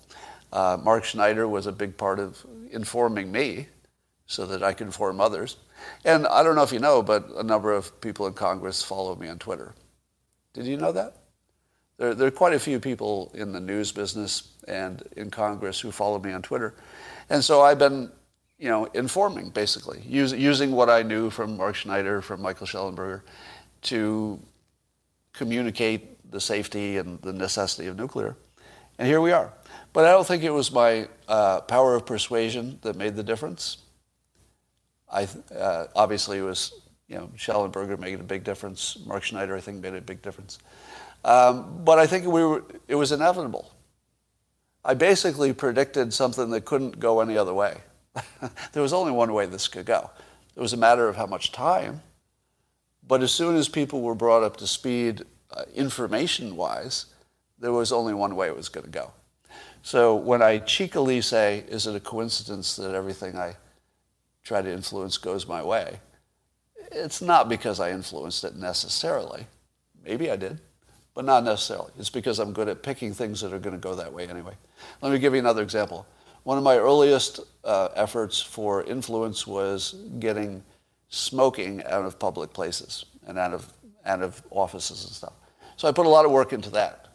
Uh, Mark Schneider was a big part of informing me so that I could inform others. And I don't know if you know, but a number of people in Congress follow me on Twitter. Did you know that? There, there are quite a few people in the news business and in Congress who follow me on Twitter. And so I've been, you know, informing, basically, use, using what I knew from Mark Schneider, from Michael Shellenberger, to communicate the safety and the necessity of nuclear. And here we are. But I don't think it was my uh, power of persuasion that made the difference. I, uh, obviously, it was you know, Shellenberger made a big difference. Mark Schneider, I think, made a big difference. Um, but I think we were, it was inevitable. I basically predicted something that couldn't go any other way. there was only one way this could go. It was a matter of how much time. But as soon as people were brought up to speed uh, information-wise, there was only one way it was going to go. So when I cheekily say, is it a coincidence that everything I try to influence goes my way? It's not because I influenced it necessarily. Maybe I did, but not necessarily. It's because I'm good at picking things that are going to go that way anyway. Let me give you another example. One of my earliest uh, efforts for influence was getting smoking out of public places and out of out of offices and stuff. So I put a lot of work into that.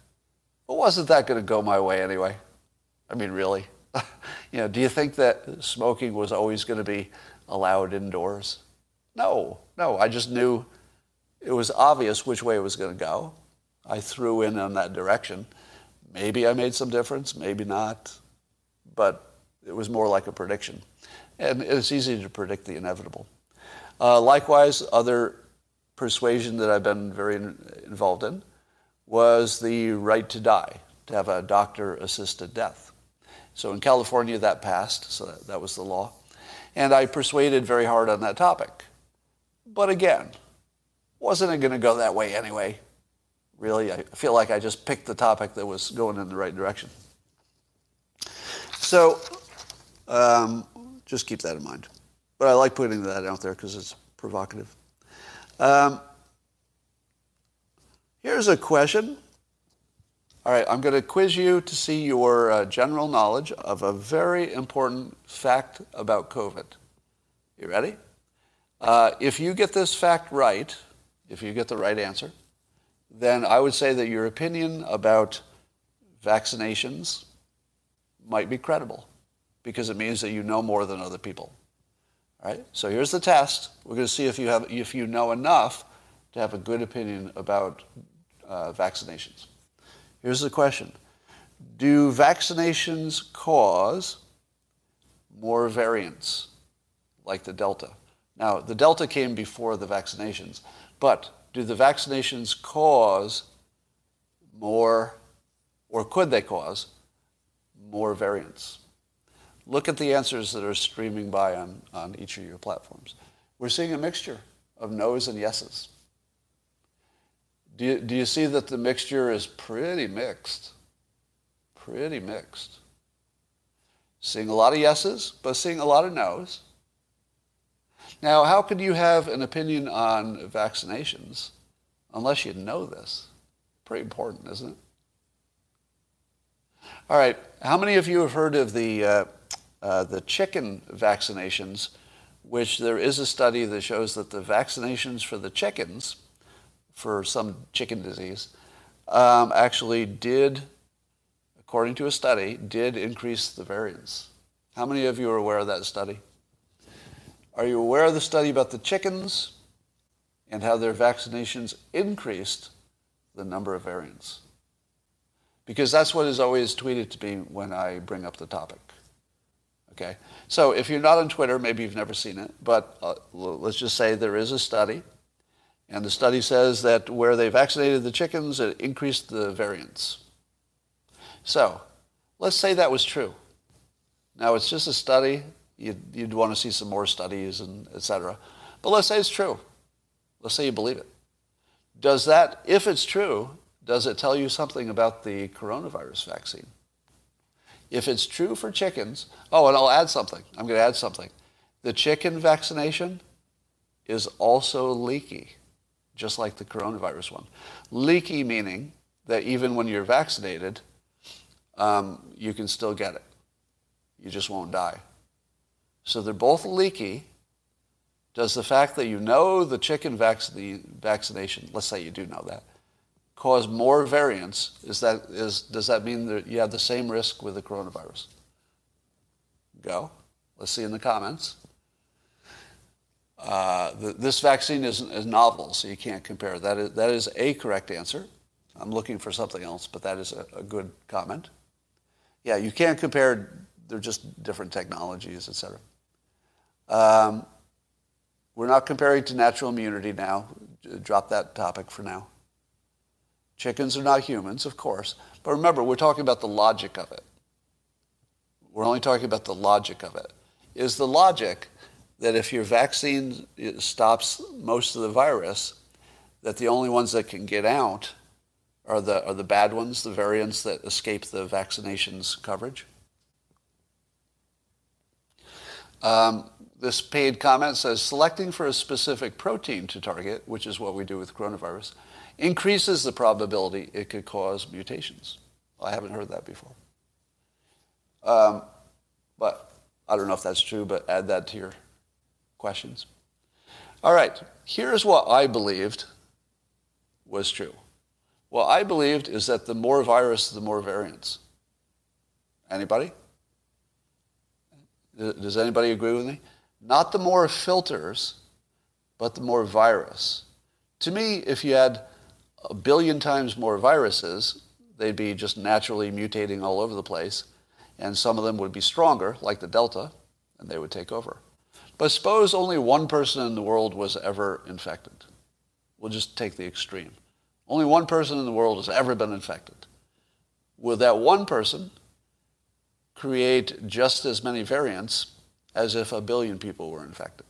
But wasn't that going to go my way anyway? I mean, really? you know, do you think that smoking was always going to be allowed indoors? No, no. I just knew it was obvious which way it was going to go. I threw in on that direction. Maybe I made some difference, maybe not. But it was more like a prediction. And it's easy to predict the inevitable. Uh, likewise, other persuasion that I've been very involved in was the right to die, to have a doctor assisted death. So in California, that passed, so that, that was the law. And I persuaded very hard on that topic. But again, wasn't it going to go that way anyway? Really, I feel like I just picked the topic that was going in the right direction. So um, just keep that in mind. But I like putting that out there because it's provocative. Um, here's a question. All right, I'm going to quiz you to see your uh, general knowledge of a very important fact about COVID. You ready? Uh, if you get this fact right, if you get the right answer, then I would say that your opinion about vaccinations might be credible because it means that you know more than other people. All right? So here's the test. We're going to see if you, have, if you know enough to have a good opinion about uh, vaccinations. Here's the question. Do vaccinations cause more variants like the Delta? Now, the Delta came before the vaccinations, but do the vaccinations cause more, or could they cause more variants? Look at the answers that are streaming by on, on each of your platforms. We're seeing a mixture of no's and yeses. Do you, do you see that the mixture is pretty mixed? Pretty mixed. Seeing a lot of yeses, but seeing a lot of no's. Now, how could you have an opinion on vaccinations unless you know this? Pretty important, isn't it? All right, how many of you have heard of the uh, uh, the chicken vaccinations, which there is a study that shows that the vaccinations for the chickens, for some chicken disease, um, actually did, according to a study, did increase the variance. How many of you are aware of that study? Are you aware of the study about the chickens and how their vaccinations increased the number of variants? Because that's what is always tweeted to me when I bring up the topic. Okay, so if you're not on Twitter, maybe you've never seen it, but uh, let's just say there is a study, And the study says that where they vaccinated the chickens, it increased the variance. So let's say that was true. Now it's just a study. You'd, you'd want to see some more studies and et cetera. But let's say it's true. Let's say you believe it. Does that, if it's true, does it tell you something about the coronavirus vaccine? If it's true for chickens, oh, and I'll add something. I'm going to add something. The chicken vaccination is also leaky, just like the coronavirus one. Leaky meaning that even when you're vaccinated, um, you can still get it. You just won't die. So they're both leaky. Does the fact that you know the chicken vac- vaccination, let's say you do know that, cause more variants? Is that, is, does that mean that you have the same risk with the coronavirus? Go. Let's see in the comments. Uh, the, this vaccine is, is novel, so you can't compare. That is, that is a correct answer. I'm looking for something else, but that is a, a good comment. Yeah, you can't compare. They're just different technologies, et cetera. Um, we're not comparing to natural immunity now. Drop that topic for now. Chickens are not humans, of course. But remember, we're talking about the logic of it. We're only talking about the logic of it. Is the logic that if your vaccine stops most of the virus, that the only ones that can get out are the, are the bad ones, the variants that escape the vaccination's coverage? Um, this paid comment says selecting for a specific protein to target, which is what we do with coronavirus, increases the probability it could cause mutations. I haven't heard that before. Um, but I don't know if that's true, but add that to your questions. All right, here's what I believed was true. What I believed is that the more virus, the more variants. Anybody? Does anybody agree with me? Not the more filters, but the more virus. To me, if you had a billion times more viruses, they'd be just naturally mutating all over the place, and some of them would be stronger, like the Delta, and they would take over. But suppose only one person in the world was ever infected. We'll just take the extreme. Only one person in the world has ever been infected. Will that one person create just as many variants as if a billion people were infected?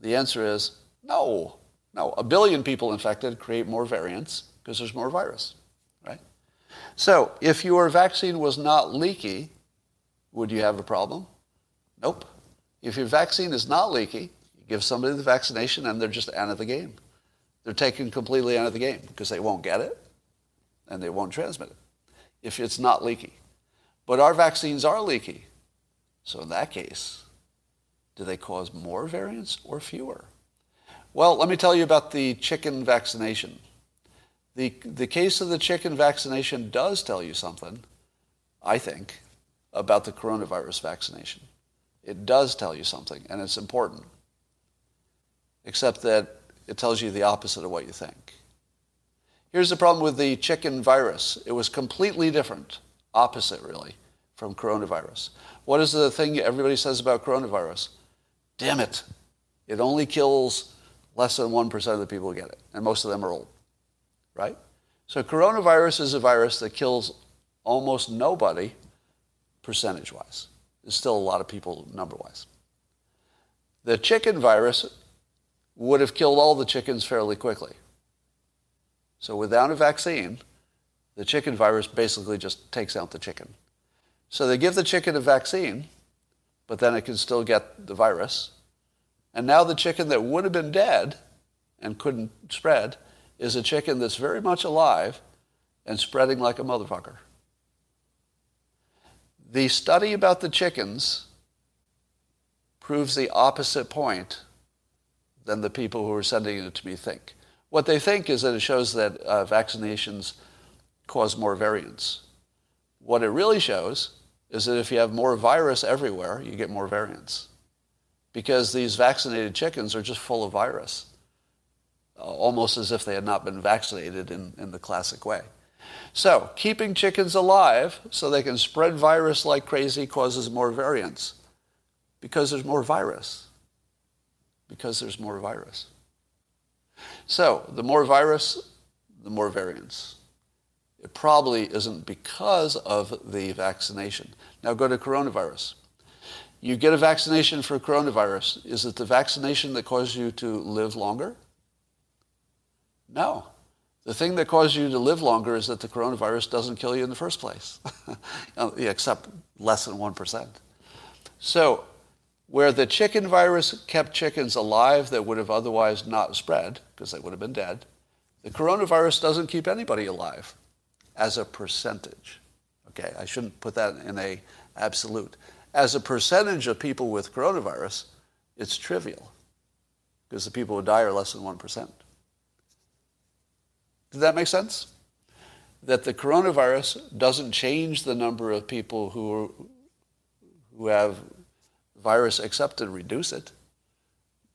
The answer is no. No, a billion people infected create more variants because there's more virus, right? So if your vaccine was not leaky, would you have a problem? Nope. If your vaccine is not leaky, you give somebody the vaccination and they're just out of the game. They're taken completely out of the game because they won't get it and they won't transmit it if it's not leaky. But our vaccines are leaky. So in that case, do they cause more variants or fewer? Well, let me tell you about the chicken vaccination. The, the case of the chicken vaccination does tell you something, I think, about the coronavirus vaccination. It does tell you something, and it's important. Except that it tells you the opposite of what you think. Here's the problem with the chicken virus it was completely different, opposite really, from coronavirus. What is the thing everybody says about coronavirus? Damn it, it only kills less than 1% of the people who get it, and most of them are old, right? So coronavirus is a virus that kills almost nobody percentage wise. There's still a lot of people number wise. The chicken virus would have killed all the chickens fairly quickly. So without a vaccine, the chicken virus basically just takes out the chicken. So they give the chicken a vaccine, but then it can still get the virus. And now the chicken that would have been dead and couldn't spread is a chicken that's very much alive and spreading like a motherfucker. The study about the chickens proves the opposite point than the people who are sending it to me think. What they think is that it shows that uh, vaccinations cause more variants. What it really shows is that if you have more virus everywhere, you get more variants. Because these vaccinated chickens are just full of virus, uh, almost as if they had not been vaccinated in, in the classic way. So, keeping chickens alive so they can spread virus like crazy causes more variants because there's more virus. Because there's more virus. So the more virus, the more variants. It probably isn't because of the vaccination. Now go to coronavirus. You get a vaccination for coronavirus. Is it the vaccination that causes you to live longer? No. The thing that causes you to live longer is that the coronavirus doesn't kill you in the first place, except less than 1%. So where the chicken virus kept chickens alive that would have otherwise not spread, because they would have been dead, the coronavirus doesn't keep anybody alive as a percentage. Okay, I shouldn't put that in a absolute. As a percentage of people with coronavirus, it's trivial because the people who die are less than 1%. Did that make sense? That the coronavirus doesn't change the number of people who, who have virus accepted, reduce it.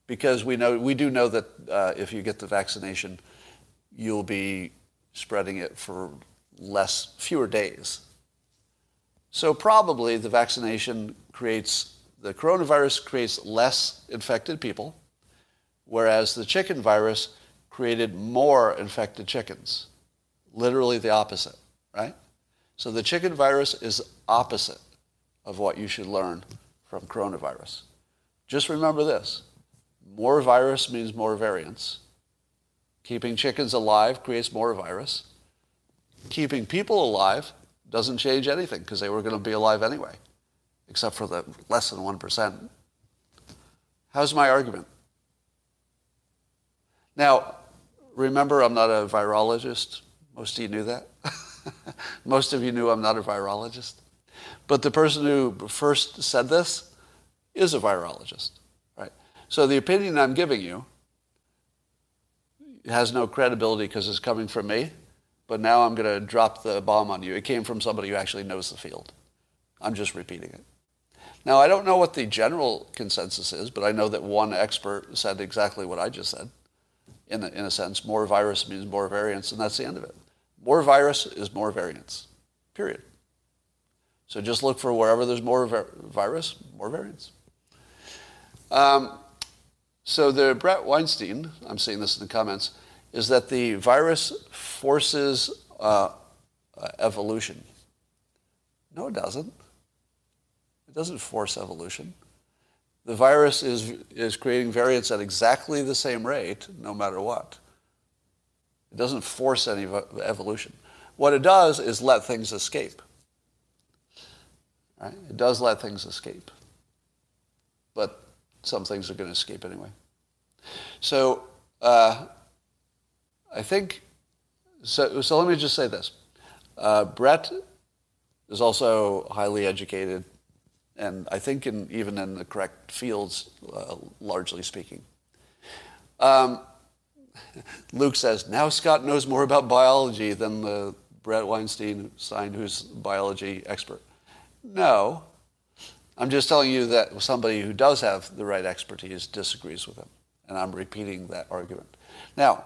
Because we, know, we do know that uh, if you get the vaccination, you'll be spreading it for less, fewer days. So probably the vaccination creates, the coronavirus creates less infected people, whereas the chicken virus created more infected chickens. Literally the opposite, right? So the chicken virus is opposite of what you should learn from coronavirus. Just remember this. More virus means more variants. Keeping chickens alive creates more virus. Keeping people alive doesn't change anything because they were going to be alive anyway, except for the less than 1%. How's my argument? Now, remember, I'm not a virologist. Most of you knew that. Most of you knew I'm not a virologist. But the person who first said this is a virologist, right? So the opinion I'm giving you has no credibility because it's coming from me, but now I'm going to drop the bomb on you. It came from somebody who actually knows the field. I'm just repeating it. Now, I don't know what the general consensus is, but I know that one expert said exactly what I just said. In a, in a sense, more virus means more variants, and that's the end of it. More virus is more variants, period. So just look for wherever there's more virus, more variants. Um, so the Bret Weinstein, I'm seeing this in the comments, is that the virus forces uh, uh, evolution. No, it doesn't. It doesn't force evolution. The virus is, is creating variants at exactly the same rate, no matter what. It doesn't force any evolution. What it does is let things escape. Right? It does let things escape. But some things are going to escape anyway. So uh, I think, so, so let me just say this. Uh, Bret is also highly educated, and I think in, even in the correct fields, uh, largely speaking. Um, Luke says, now Scott knows more about biology than the Bret Weinstein, sign who's biology expert. No. I'm just telling you that somebody who does have the right expertise disagrees with him. And I'm repeating that argument. Now,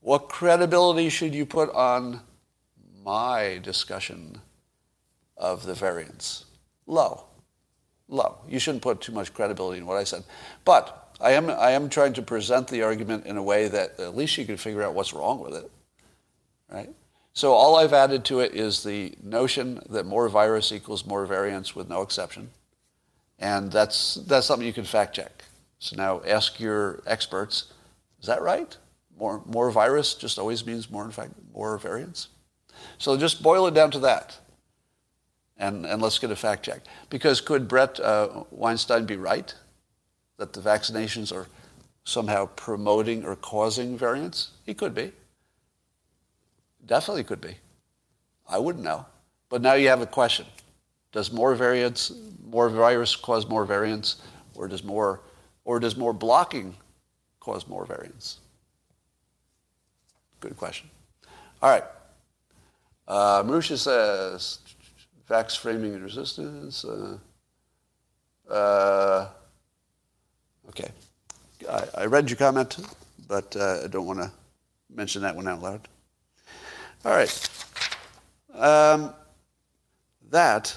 what credibility should you put on my discussion of the variance? Low. Low. You shouldn't put too much credibility in what I said. But I am, I am trying to present the argument in a way that at least you can figure out what's wrong with it. Right? So all I've added to it is the notion that more virus equals more variants with no exception. And that's, that's something you can fact check. So now ask your experts, is that right? More, more virus just always means more, fact, more variants? So just boil it down to that. And, and let's get a fact check. Because could Bret uh, Weinstein be right? That the vaccinations are somehow promoting or causing variants? He could be. Definitely could be. I wouldn't know. But now you have a question. Does more variants, more virus cause more variants, or does more, or does more blocking cause more variants? Good question. All right. Uh, Marusha says, vax framing and resistance. Uh, uh, okay. I, I, read your comment, but uh, I don't want to mention that one out loud. All right. Um, that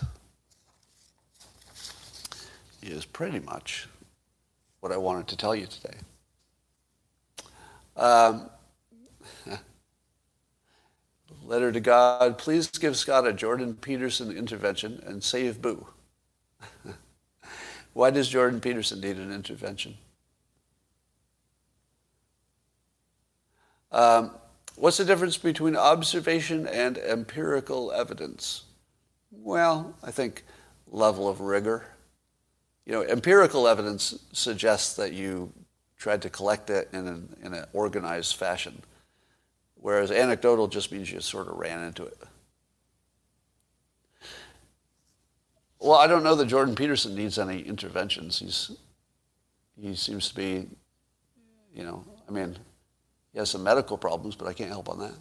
is pretty much what I wanted to tell you today. Um, Letter to God, please give Scott a Jordan Peterson intervention and save Boo. Why does Jordan Peterson need an intervention? Um, what's the difference between observation and empirical evidence? Well, I think level of rigor. You know, empirical evidence suggests that you tried to collect it in an, in an organized fashion, whereas anecdotal just means you sort of ran into it. Well, I don't know that Jordan Peterson needs any interventions. He's he seems to be, you know, I mean, he has some medical problems, but I can't help on that.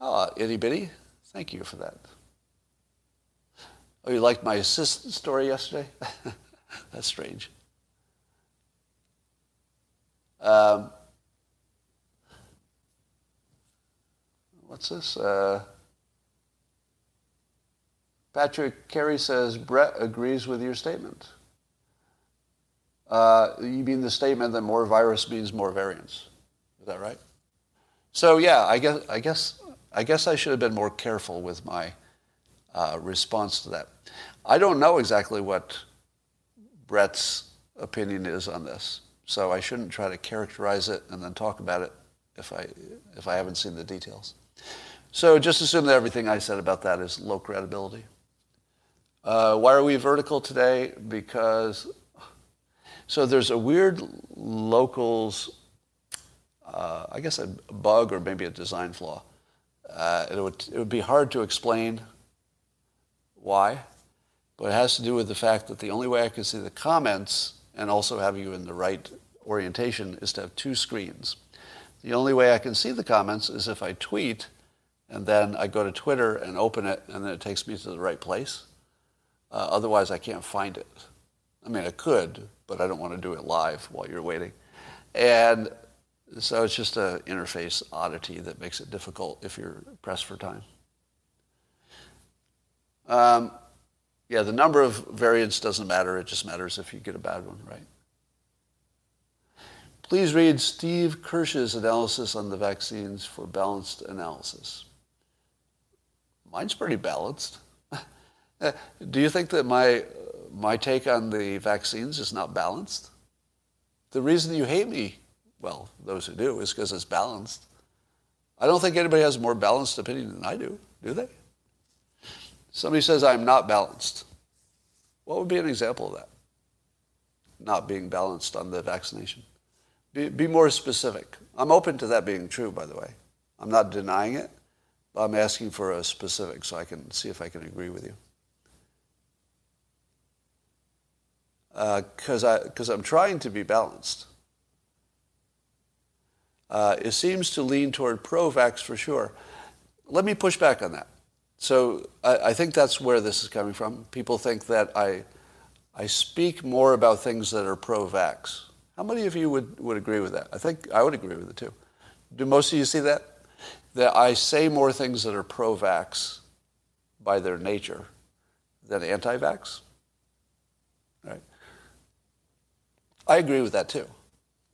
Oh, itty bitty. Thank you for that. Oh, you liked my assistant story yesterday? That's strange. Um, what's this? Uh, Patrick Carey says Bret agrees with your statement. Uh, you mean the statement that more virus means more variants? Is that right? So yeah, I guess I guess I guess I should have been more careful with my uh, response to that. I don't know exactly what Bret's opinion is on this, so I shouldn't try to characterize it and then talk about it if I if I haven't seen the details. So just assume that everything I said about that is low credibility. Uh, why are we vertical today? Because so there's a weird locals, uh, I guess a bug or maybe a design flaw uh, it, would, it would be hard to explain why, but it has to do with the fact that the only way I can see the comments and also have you in the right orientation is to have two screens. The only way I can see the comments is if I tweet and then I go to Twitter and open it and then it takes me to the right place. Uh, otherwise, I can't find it. I mean, I could, but I don't want to do it live while you're waiting. And so it's just an interface oddity that makes it difficult if you're pressed for time. Um, yeah, the number of variants doesn't matter. It just matters if you get a bad one, right? Please read Steve Kirsch's analysis on the vaccines for balanced analysis. Mine's pretty balanced. Do you think that my, my take on the vaccines is not balanced? The reason you hate me well, those who do, is because it's balanced. I don't think anybody has a more balanced opinion than I do, do they? Somebody says I'm not balanced. What would be an example of that? Not being balanced on the vaccination. Be, be more specific. I'm open to that being true, by the way. I'm not denying it, but I'm asking for a specific so I can see if I can agree with you. Because uh, I'm trying to be balanced. Uh, it seems to lean toward pro-vax for sure. Let me push back on that. So I, I, think that's where this is coming from. People think that I, I speak more about things that are pro-vax. How many of you would, would agree with that? I think I would agree with it too. Do most of you see that? That I say more things that are pro-vax by their nature than anti-vax? Right? I agree with that too.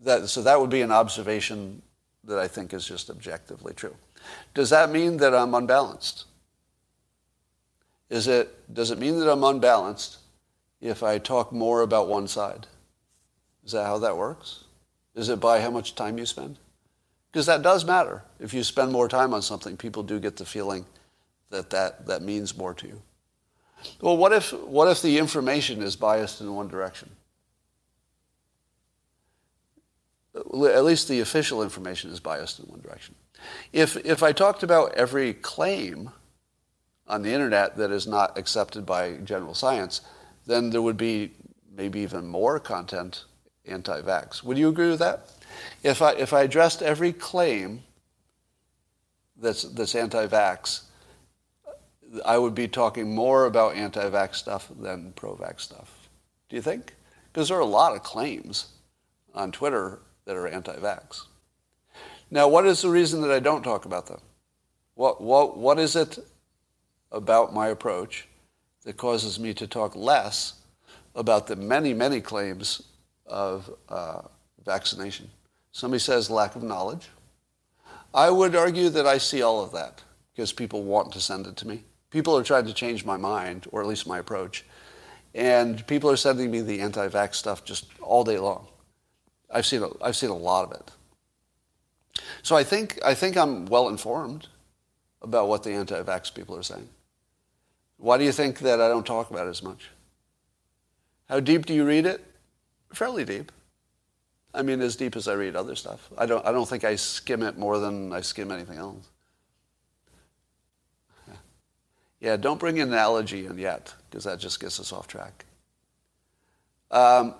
That, so that would be an observation that I think is just objectively true. Does that mean that I'm unbalanced? Is it, does it mean that I'm unbalanced if I talk more about one side? Is that how that works? Is it by how much time you spend? Because that does matter. If you spend more time on something, people do get the feeling that that, that means more to you. Well, what if, what if the information is biased in one direction? at least the official information is biased in one direction. If, if I talked about every claim on the internet that is not accepted by general science, then there would be maybe even more content anti-vax. Would you agree with that? If I, if I addressed every claim that's, that's anti-vax, I would be talking more about anti-vax stuff than pro-vax stuff. Do you think? Because there are a lot of claims on Twitter that are anti-vax. Now, what is the reason that I don't talk about them? What, what, what is it about my approach that causes me to talk less about the many, many claims of uh, vaccination? Somebody says lack of knowledge. I would argue that I see all of that because people want to send it to me. People are trying to change my mind, or at least my approach. And people are sending me the anti-vax stuff just all day long. I've seen a, I've seen a lot of it. So I think, I think I'm well informed about what the anti-vax people are saying. Why do you think that I don't talk about it as much? How deep do you read it? Fairly deep. I mean, as deep as I read other stuff. I don't, I don't think I skim it more than I skim anything else. Yeah, don't bring an analogy in yet, because that just gets us off track. Um,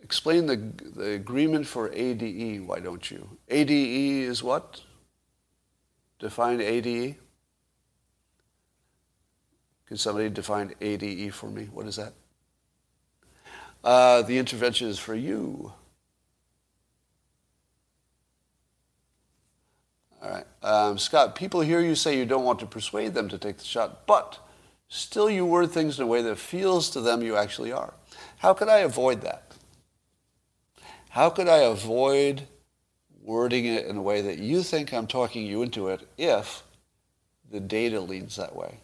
explain the, the agreement for ADE, why don't you? ADE is what? Define ADE. Can somebody define ADE for me? What is that? Uh, the intervention is for you. All right. Um, Scott, people hear you say you don't want to persuade them to take the shot, but still you word things in a way that feels to them you actually are. How could I avoid that? How could I avoid wording it in a way that you think I'm talking you into it if the data leans that way?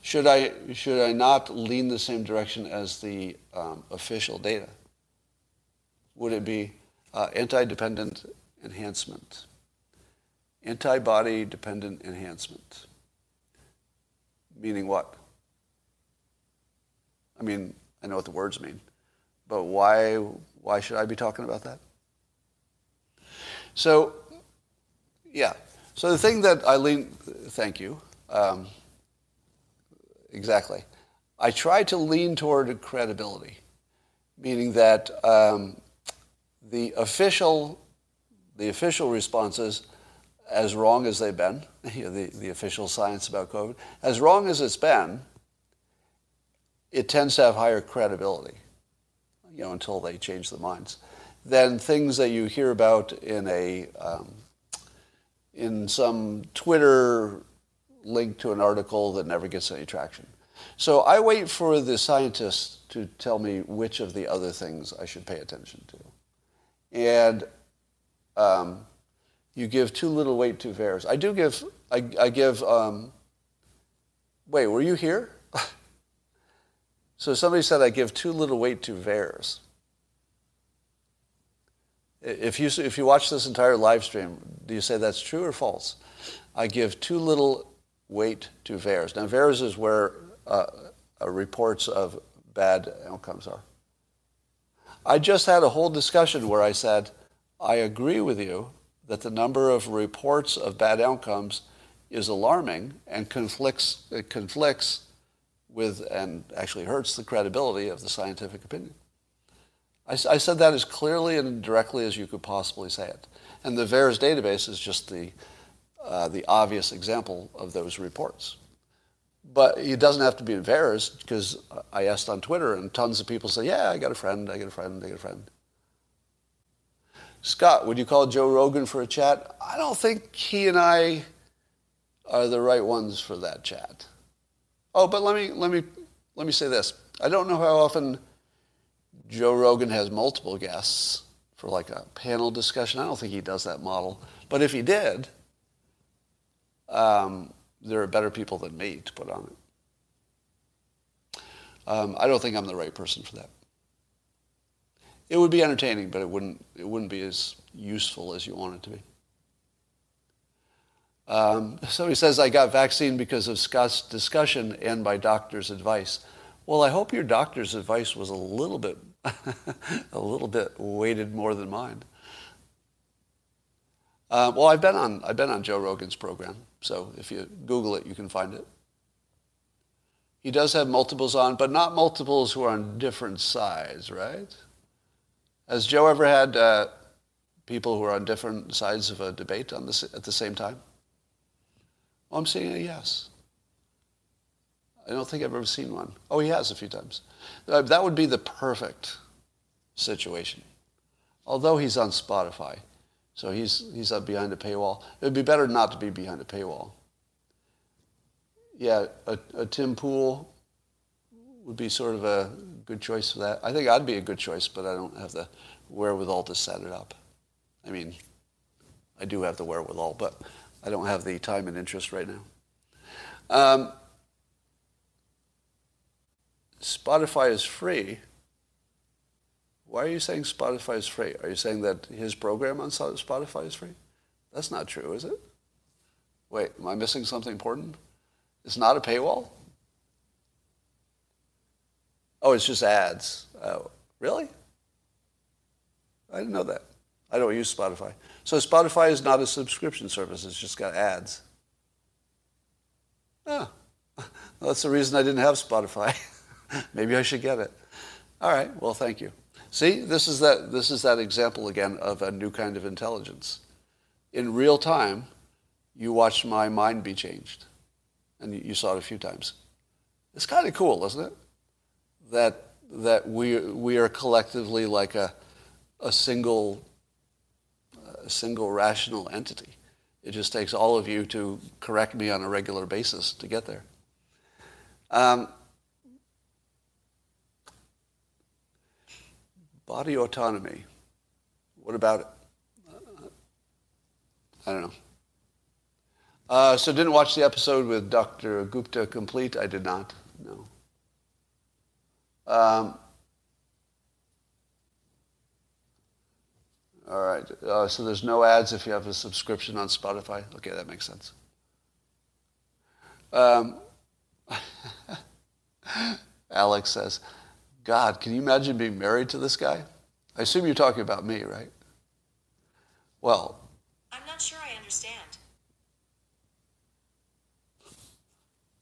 Should I, should I not lean the same direction as the um, official data? Would it be uh, anti-dependent enhancement? Antibody dependent enhancement. Meaning what? I mean, I know what the words mean, but why, why should I be talking about that? So, yeah. So the thing that I lean, thank you. Um, exactly. I try to lean toward credibility, meaning that um, the official, the official responses as wrong as they've been, you know, the, the official science about COVID, as wrong as it's been, it tends to have higher credibility, you know, until they change their minds, than things that you hear about in a um, in some Twitter link to an article that never gets any traction. So I wait for the scientists to tell me which of the other things I should pay attention to, and um, you give too little weight to VAERS. I do give, I, I give, um, wait, were you here? so somebody said I give too little weight to VAERS. If you, if you watch this entire live stream, do you say that's true or false? I give too little weight to VAERS. Now, VAERS is where uh, uh, reports of bad outcomes are. I just had a whole discussion where I said, I agree with you that the number of reports of bad outcomes is alarming and conflicts, it conflicts with and actually hurts the credibility of the scientific opinion. I, I, said that as clearly and directly as you could possibly say it. And the VAERS database is just the, uh, the obvious example of those reports. But it doesn't have to be in VAERS because I asked on Twitter and tons of people say, yeah, I got a friend, I got a friend, I got a friend. Scott, would you call Joe Rogan for a chat? I don't think he and I are the right ones for that chat. Oh, but let me let me let me say this. I don't know how often Joe Rogan has multiple guests for like a panel discussion. I don't think he does that model. But if he did, um, there are better people than me to put on it. Um, I don't think I'm the right person for that. It would be entertaining, but it wouldn't, it wouldn't be as useful as you want it to be. Um, somebody says, I got vaccine because of Scott's discussion and by doctor's advice. Well, I hope your doctor's advice was a little bit, a little bit weighted more than mine. Uh, well, I've been on, I've been on Joe Rogan's program, so if you Google it, you can find it. He does have multiples on, but not multiples who are on different sides, right? Has Joe ever had uh, people who are on different sides of a debate on at the same time? Well, I'm seeing a yes. I don't think I've ever seen one. Oh, he has a few times. Uh, that would be the perfect situation. Although he's on Spotify, so he's, he's up behind a paywall. It would be better not to be behind a paywall. Yeah, a, a Tim Pool would be sort of a good choice for that. I think I'd be a good choice, but I don't have the wherewithal to set it up. I mean, I do have the wherewithal, but I don't have the time and interest right now. Um, Spotify is free. Why are you saying Spotify is free? Are you saying that his program on Spotify is free? That's not true, is it? Wait, am I missing something important? It's not a paywall? Oh, it's just ads. Oh, really? I didn't know that. I don't use Spotify. So Spotify is not a subscription service. It's just got ads. Well, that's the reason I didn't have Spotify. Maybe I should get it. All right. Well, thank you. See, this is that this is that example again of a new kind of intelligence. In real time, you watched my mind be changed, and you saw it a few times. It's kind of cool, isn't it? That that we we are collectively like a a single a single rational entity. It just takes all of you to correct me on a regular basis to get there. Um, body autonomy. What about it? I don't know. Uh, so didn't watch the episode with Dr. Gupta complete. I did not. No. Um, all right. Uh, so there's no ads if you have a subscription on Spotify. Okay, that makes sense. Um, Alex says, God, can you imagine being married to this guy? I assume you're talking about me, right? Well, I'm not sure I understand.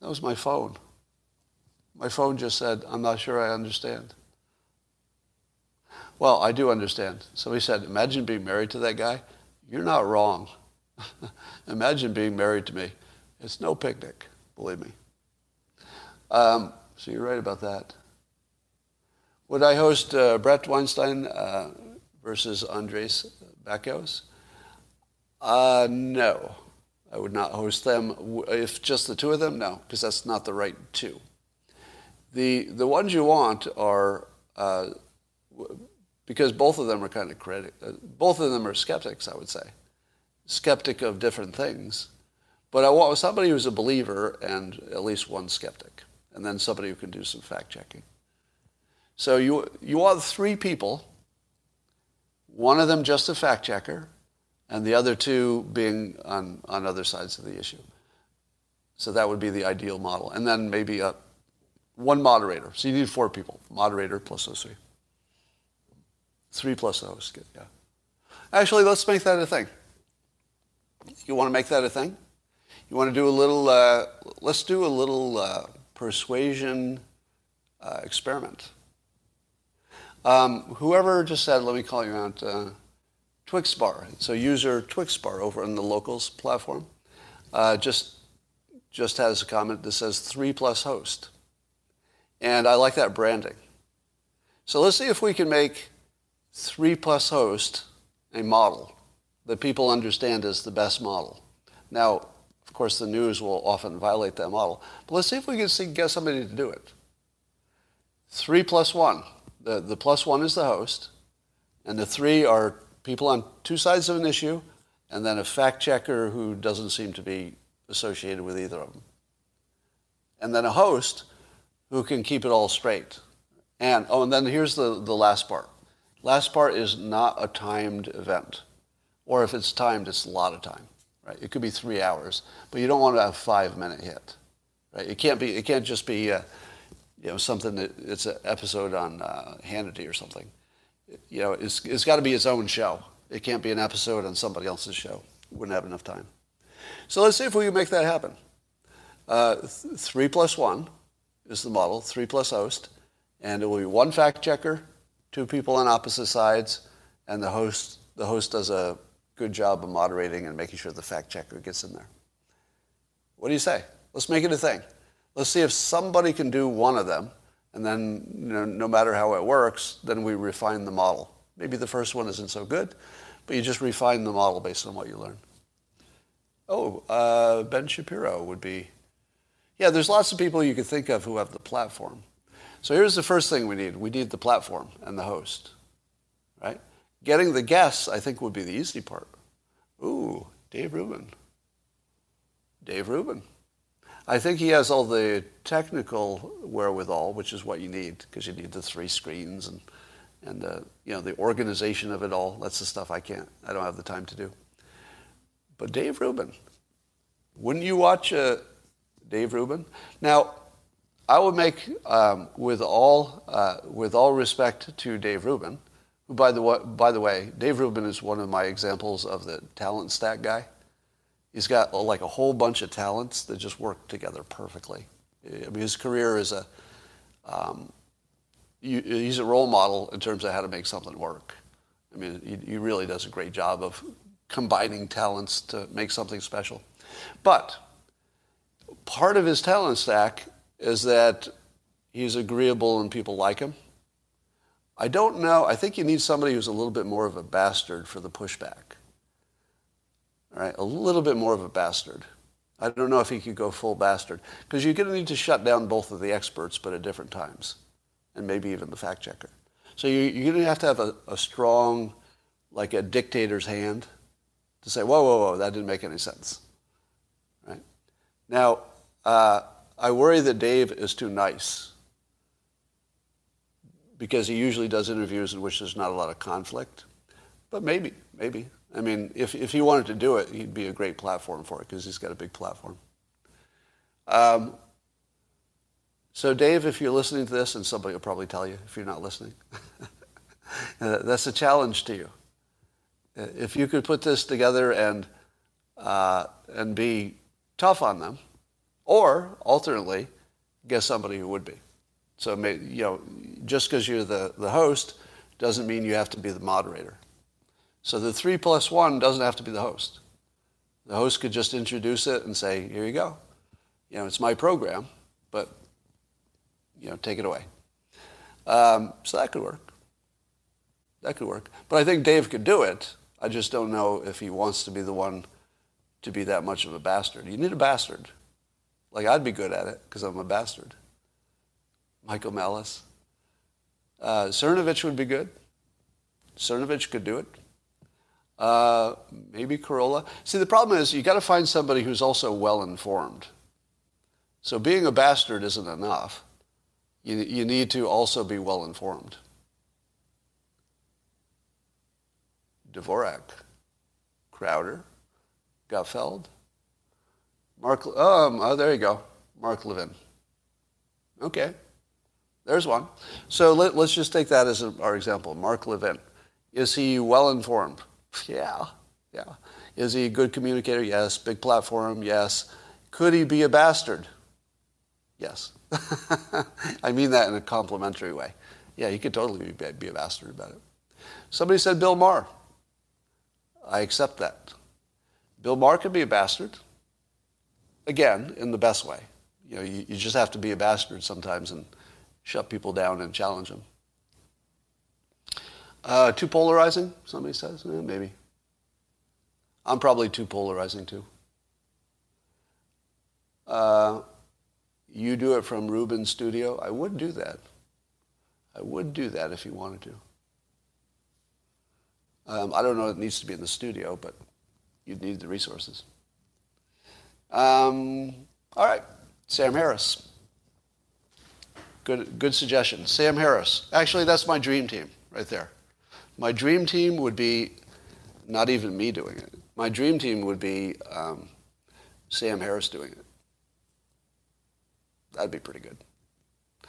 That was my phone. My phone just said, I'm not sure I understand. Well, I do understand. Somebody said, imagine being married to that guy. You're not wrong. imagine being married to me. It's no picnic, believe me. Um, so you're right about that. Would I host uh, Bret Weinstein uh, versus Andreas Backhaus? Uh, no. I would not host them. If just the two of them, no, because that's not the right two. The, the ones you want are, uh, because both of them are kind of critic, uh, both of them are skeptics, I would say. Skeptic of different things. But I want somebody who's a believer and at least one skeptic, and then somebody who can do some fact checking. So you, you want three people, one of them just a fact checker, and the other two being on, on other sides of the issue. So that would be the ideal model. And then maybe a, one moderator. So you need four people, moderator plus those three. Three plus those, good, yeah. Actually, let's make that a thing. You want to make that a thing? You want to do a little, uh, let's do a little uh, persuasion uh, experiment. Um, whoever just said, let me call you out, uh, Twixbar. So user Twixbar over on the locals platform uh, just just has a comment that says three plus host. And I like that branding. So let's see if we can make three plus host a model that people understand as the best model. Now, of course, the news will often violate that model. But let's see if we can see, get somebody to do it. Three plus one. The, the plus one is the host, and the three are people on two sides of an issue, and then a fact checker who doesn't seem to be associated with either of them. And then a host who can keep it all straight. And oh, and then here's the, the last part. Last part is not a timed event. Or if it's timed, it's a lot of time. Right? It could be three hours, but you don't want to have five minute hit. Right? It can't be. It can't just be, uh, you know, something that it's an episode on uh, Hannity or something you know, it's, it's got to be its own show. It can't be an episode on somebody else's show. Wouldn't have enough time. So let's see if we can make that happen. Uh, th- three plus one is the model, three plus host, and it will be one fact checker, two people on opposite sides, and the host, the host does a good job of moderating and making sure the fact checker gets in there. What do you say? Let's make it a thing. Let's see if somebody can do one of them and then, you know, no matter how it works, then we refine the model. Maybe the first one isn't so good, but you just refine the model based on what you learn. Oh, uh, Ben Shapiro would be. Yeah, there's lots of people you could think of who have the platform. So here's the first thing we need. We need the platform and the host, right? Getting the guests, I think, would be the easy part. Ooh, Dave Rubin. Dave Rubin. I think he has all the technical wherewithal, which is what you need, because you need the three screens and, and you know, the organization of it all. That's the stuff I can't, I don't have the time to do. But Dave Rubin, wouldn't you watch uh, Dave Rubin? Now, I would make, um, with all uh, with all respect to Dave Rubin, who by the by the way, Dave Rubin is one of my examples of the talent stack guy. He's got like a whole bunch of talents that just work together perfectly. I mean, his career is a um, he's a role model in terms of how to make something work. I mean, he, he really does a great job of combining talents to make something special. But part of his talent stack is that he's agreeable and people like him. I don't know. I think you need somebody who's a little bit more of a bastard for the pushback. Right, a little bit more of a bastard. I don't know if he could go full bastard because you're going to need to shut down both of the experts, but at different times, and maybe even the fact checker. So you, are going to have to have a, a strong, like a dictator's hand, to say, whoa, whoa, whoa, that didn't make any sense. Right? Now, uh, I worry that Dave is too nice because he usually does interviews in which there's not a lot of conflict. But maybe, maybe. I mean, if, if he wanted to do it, he'd be a great platform for it because he's got a big platform. Um, so, Dave, if you're listening to this, and somebody will probably tell you if you're not listening, that's a challenge to you. If you could put this together and, uh, and be tough on them, or alternately, get somebody who would be. So, you know, just because you're the, the host doesn't mean you have to be the moderator. So the three plus one doesn't have to be the host. The host could just introduce it and say, here you go. You know, it's my program, but, you know, take it away. Um, so that could work. That could work. But I think Dave could do it. I just don't know if he wants to be the one to be that much of a bastard. You need a bastard. Like, I'd be good at it because I'm a bastard. Michael Malice. Uh, Cernovich would be good. Cernovich could do it. Uh, maybe Carolla. See, the problem is you got to find somebody who's also well informed. So being a bastard isn't enough. You, you need to also be well informed. Dvorak, Crowder, Gutfeld, Mark, um, oh, there you go. Mark Levin. Okay. There's one. So let, us just take that as a, our example. Mark Levin. Is he well informed? Yeah. Yeah. Is he a good communicator? Yes. Big platform? Yes. Could he be a bastard? Yes. I mean that in a complimentary way. Yeah, he could totally be, be a bastard about it. Somebody said Bill Maher. I accept that. Bill Maher could be a bastard again, in the best way. You know, you, you just have to be a bastard sometimes and shut people down and challenge them. Uh, too polarizing, somebody says? Maybe. I'm probably too polarizing too. Uh, you do it from Rubin's studio. I would do that. I would do that if you wanted to. Um, I don't know it needs to be in the studio, but you'd need the resources. Um, all right, Sam Harris. Good, good suggestion. Sam Harris. Actually, that's my dream team right there. My dream team would be not even me doing it. My dream team would be um, Sam Harris doing it. That'd be pretty good.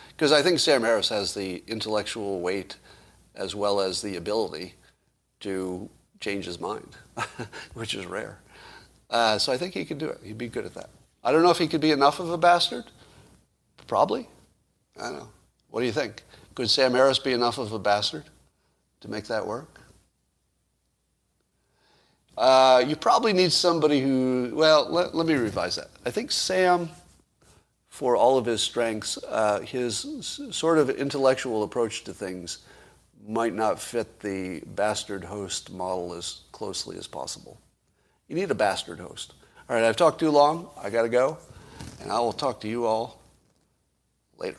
Because I think Sam Harris has the intellectual weight as well as the ability to change his mind, which is rare. Uh, so I think he could do it. He'd be good at that. I don't know if he could be enough of a bastard. Probably. I don't know. What do you think? Could Sam Harris be enough of a bastard to make that work? Uh, you probably need somebody who, well, let, let, me revise that. I think Sam, for all of his strengths, uh, his s- sort of intellectual approach to things might not fit the bastard host model as closely as possible. You need a bastard host. All right, I've talked too long. I got to go. And I will talk to you all later.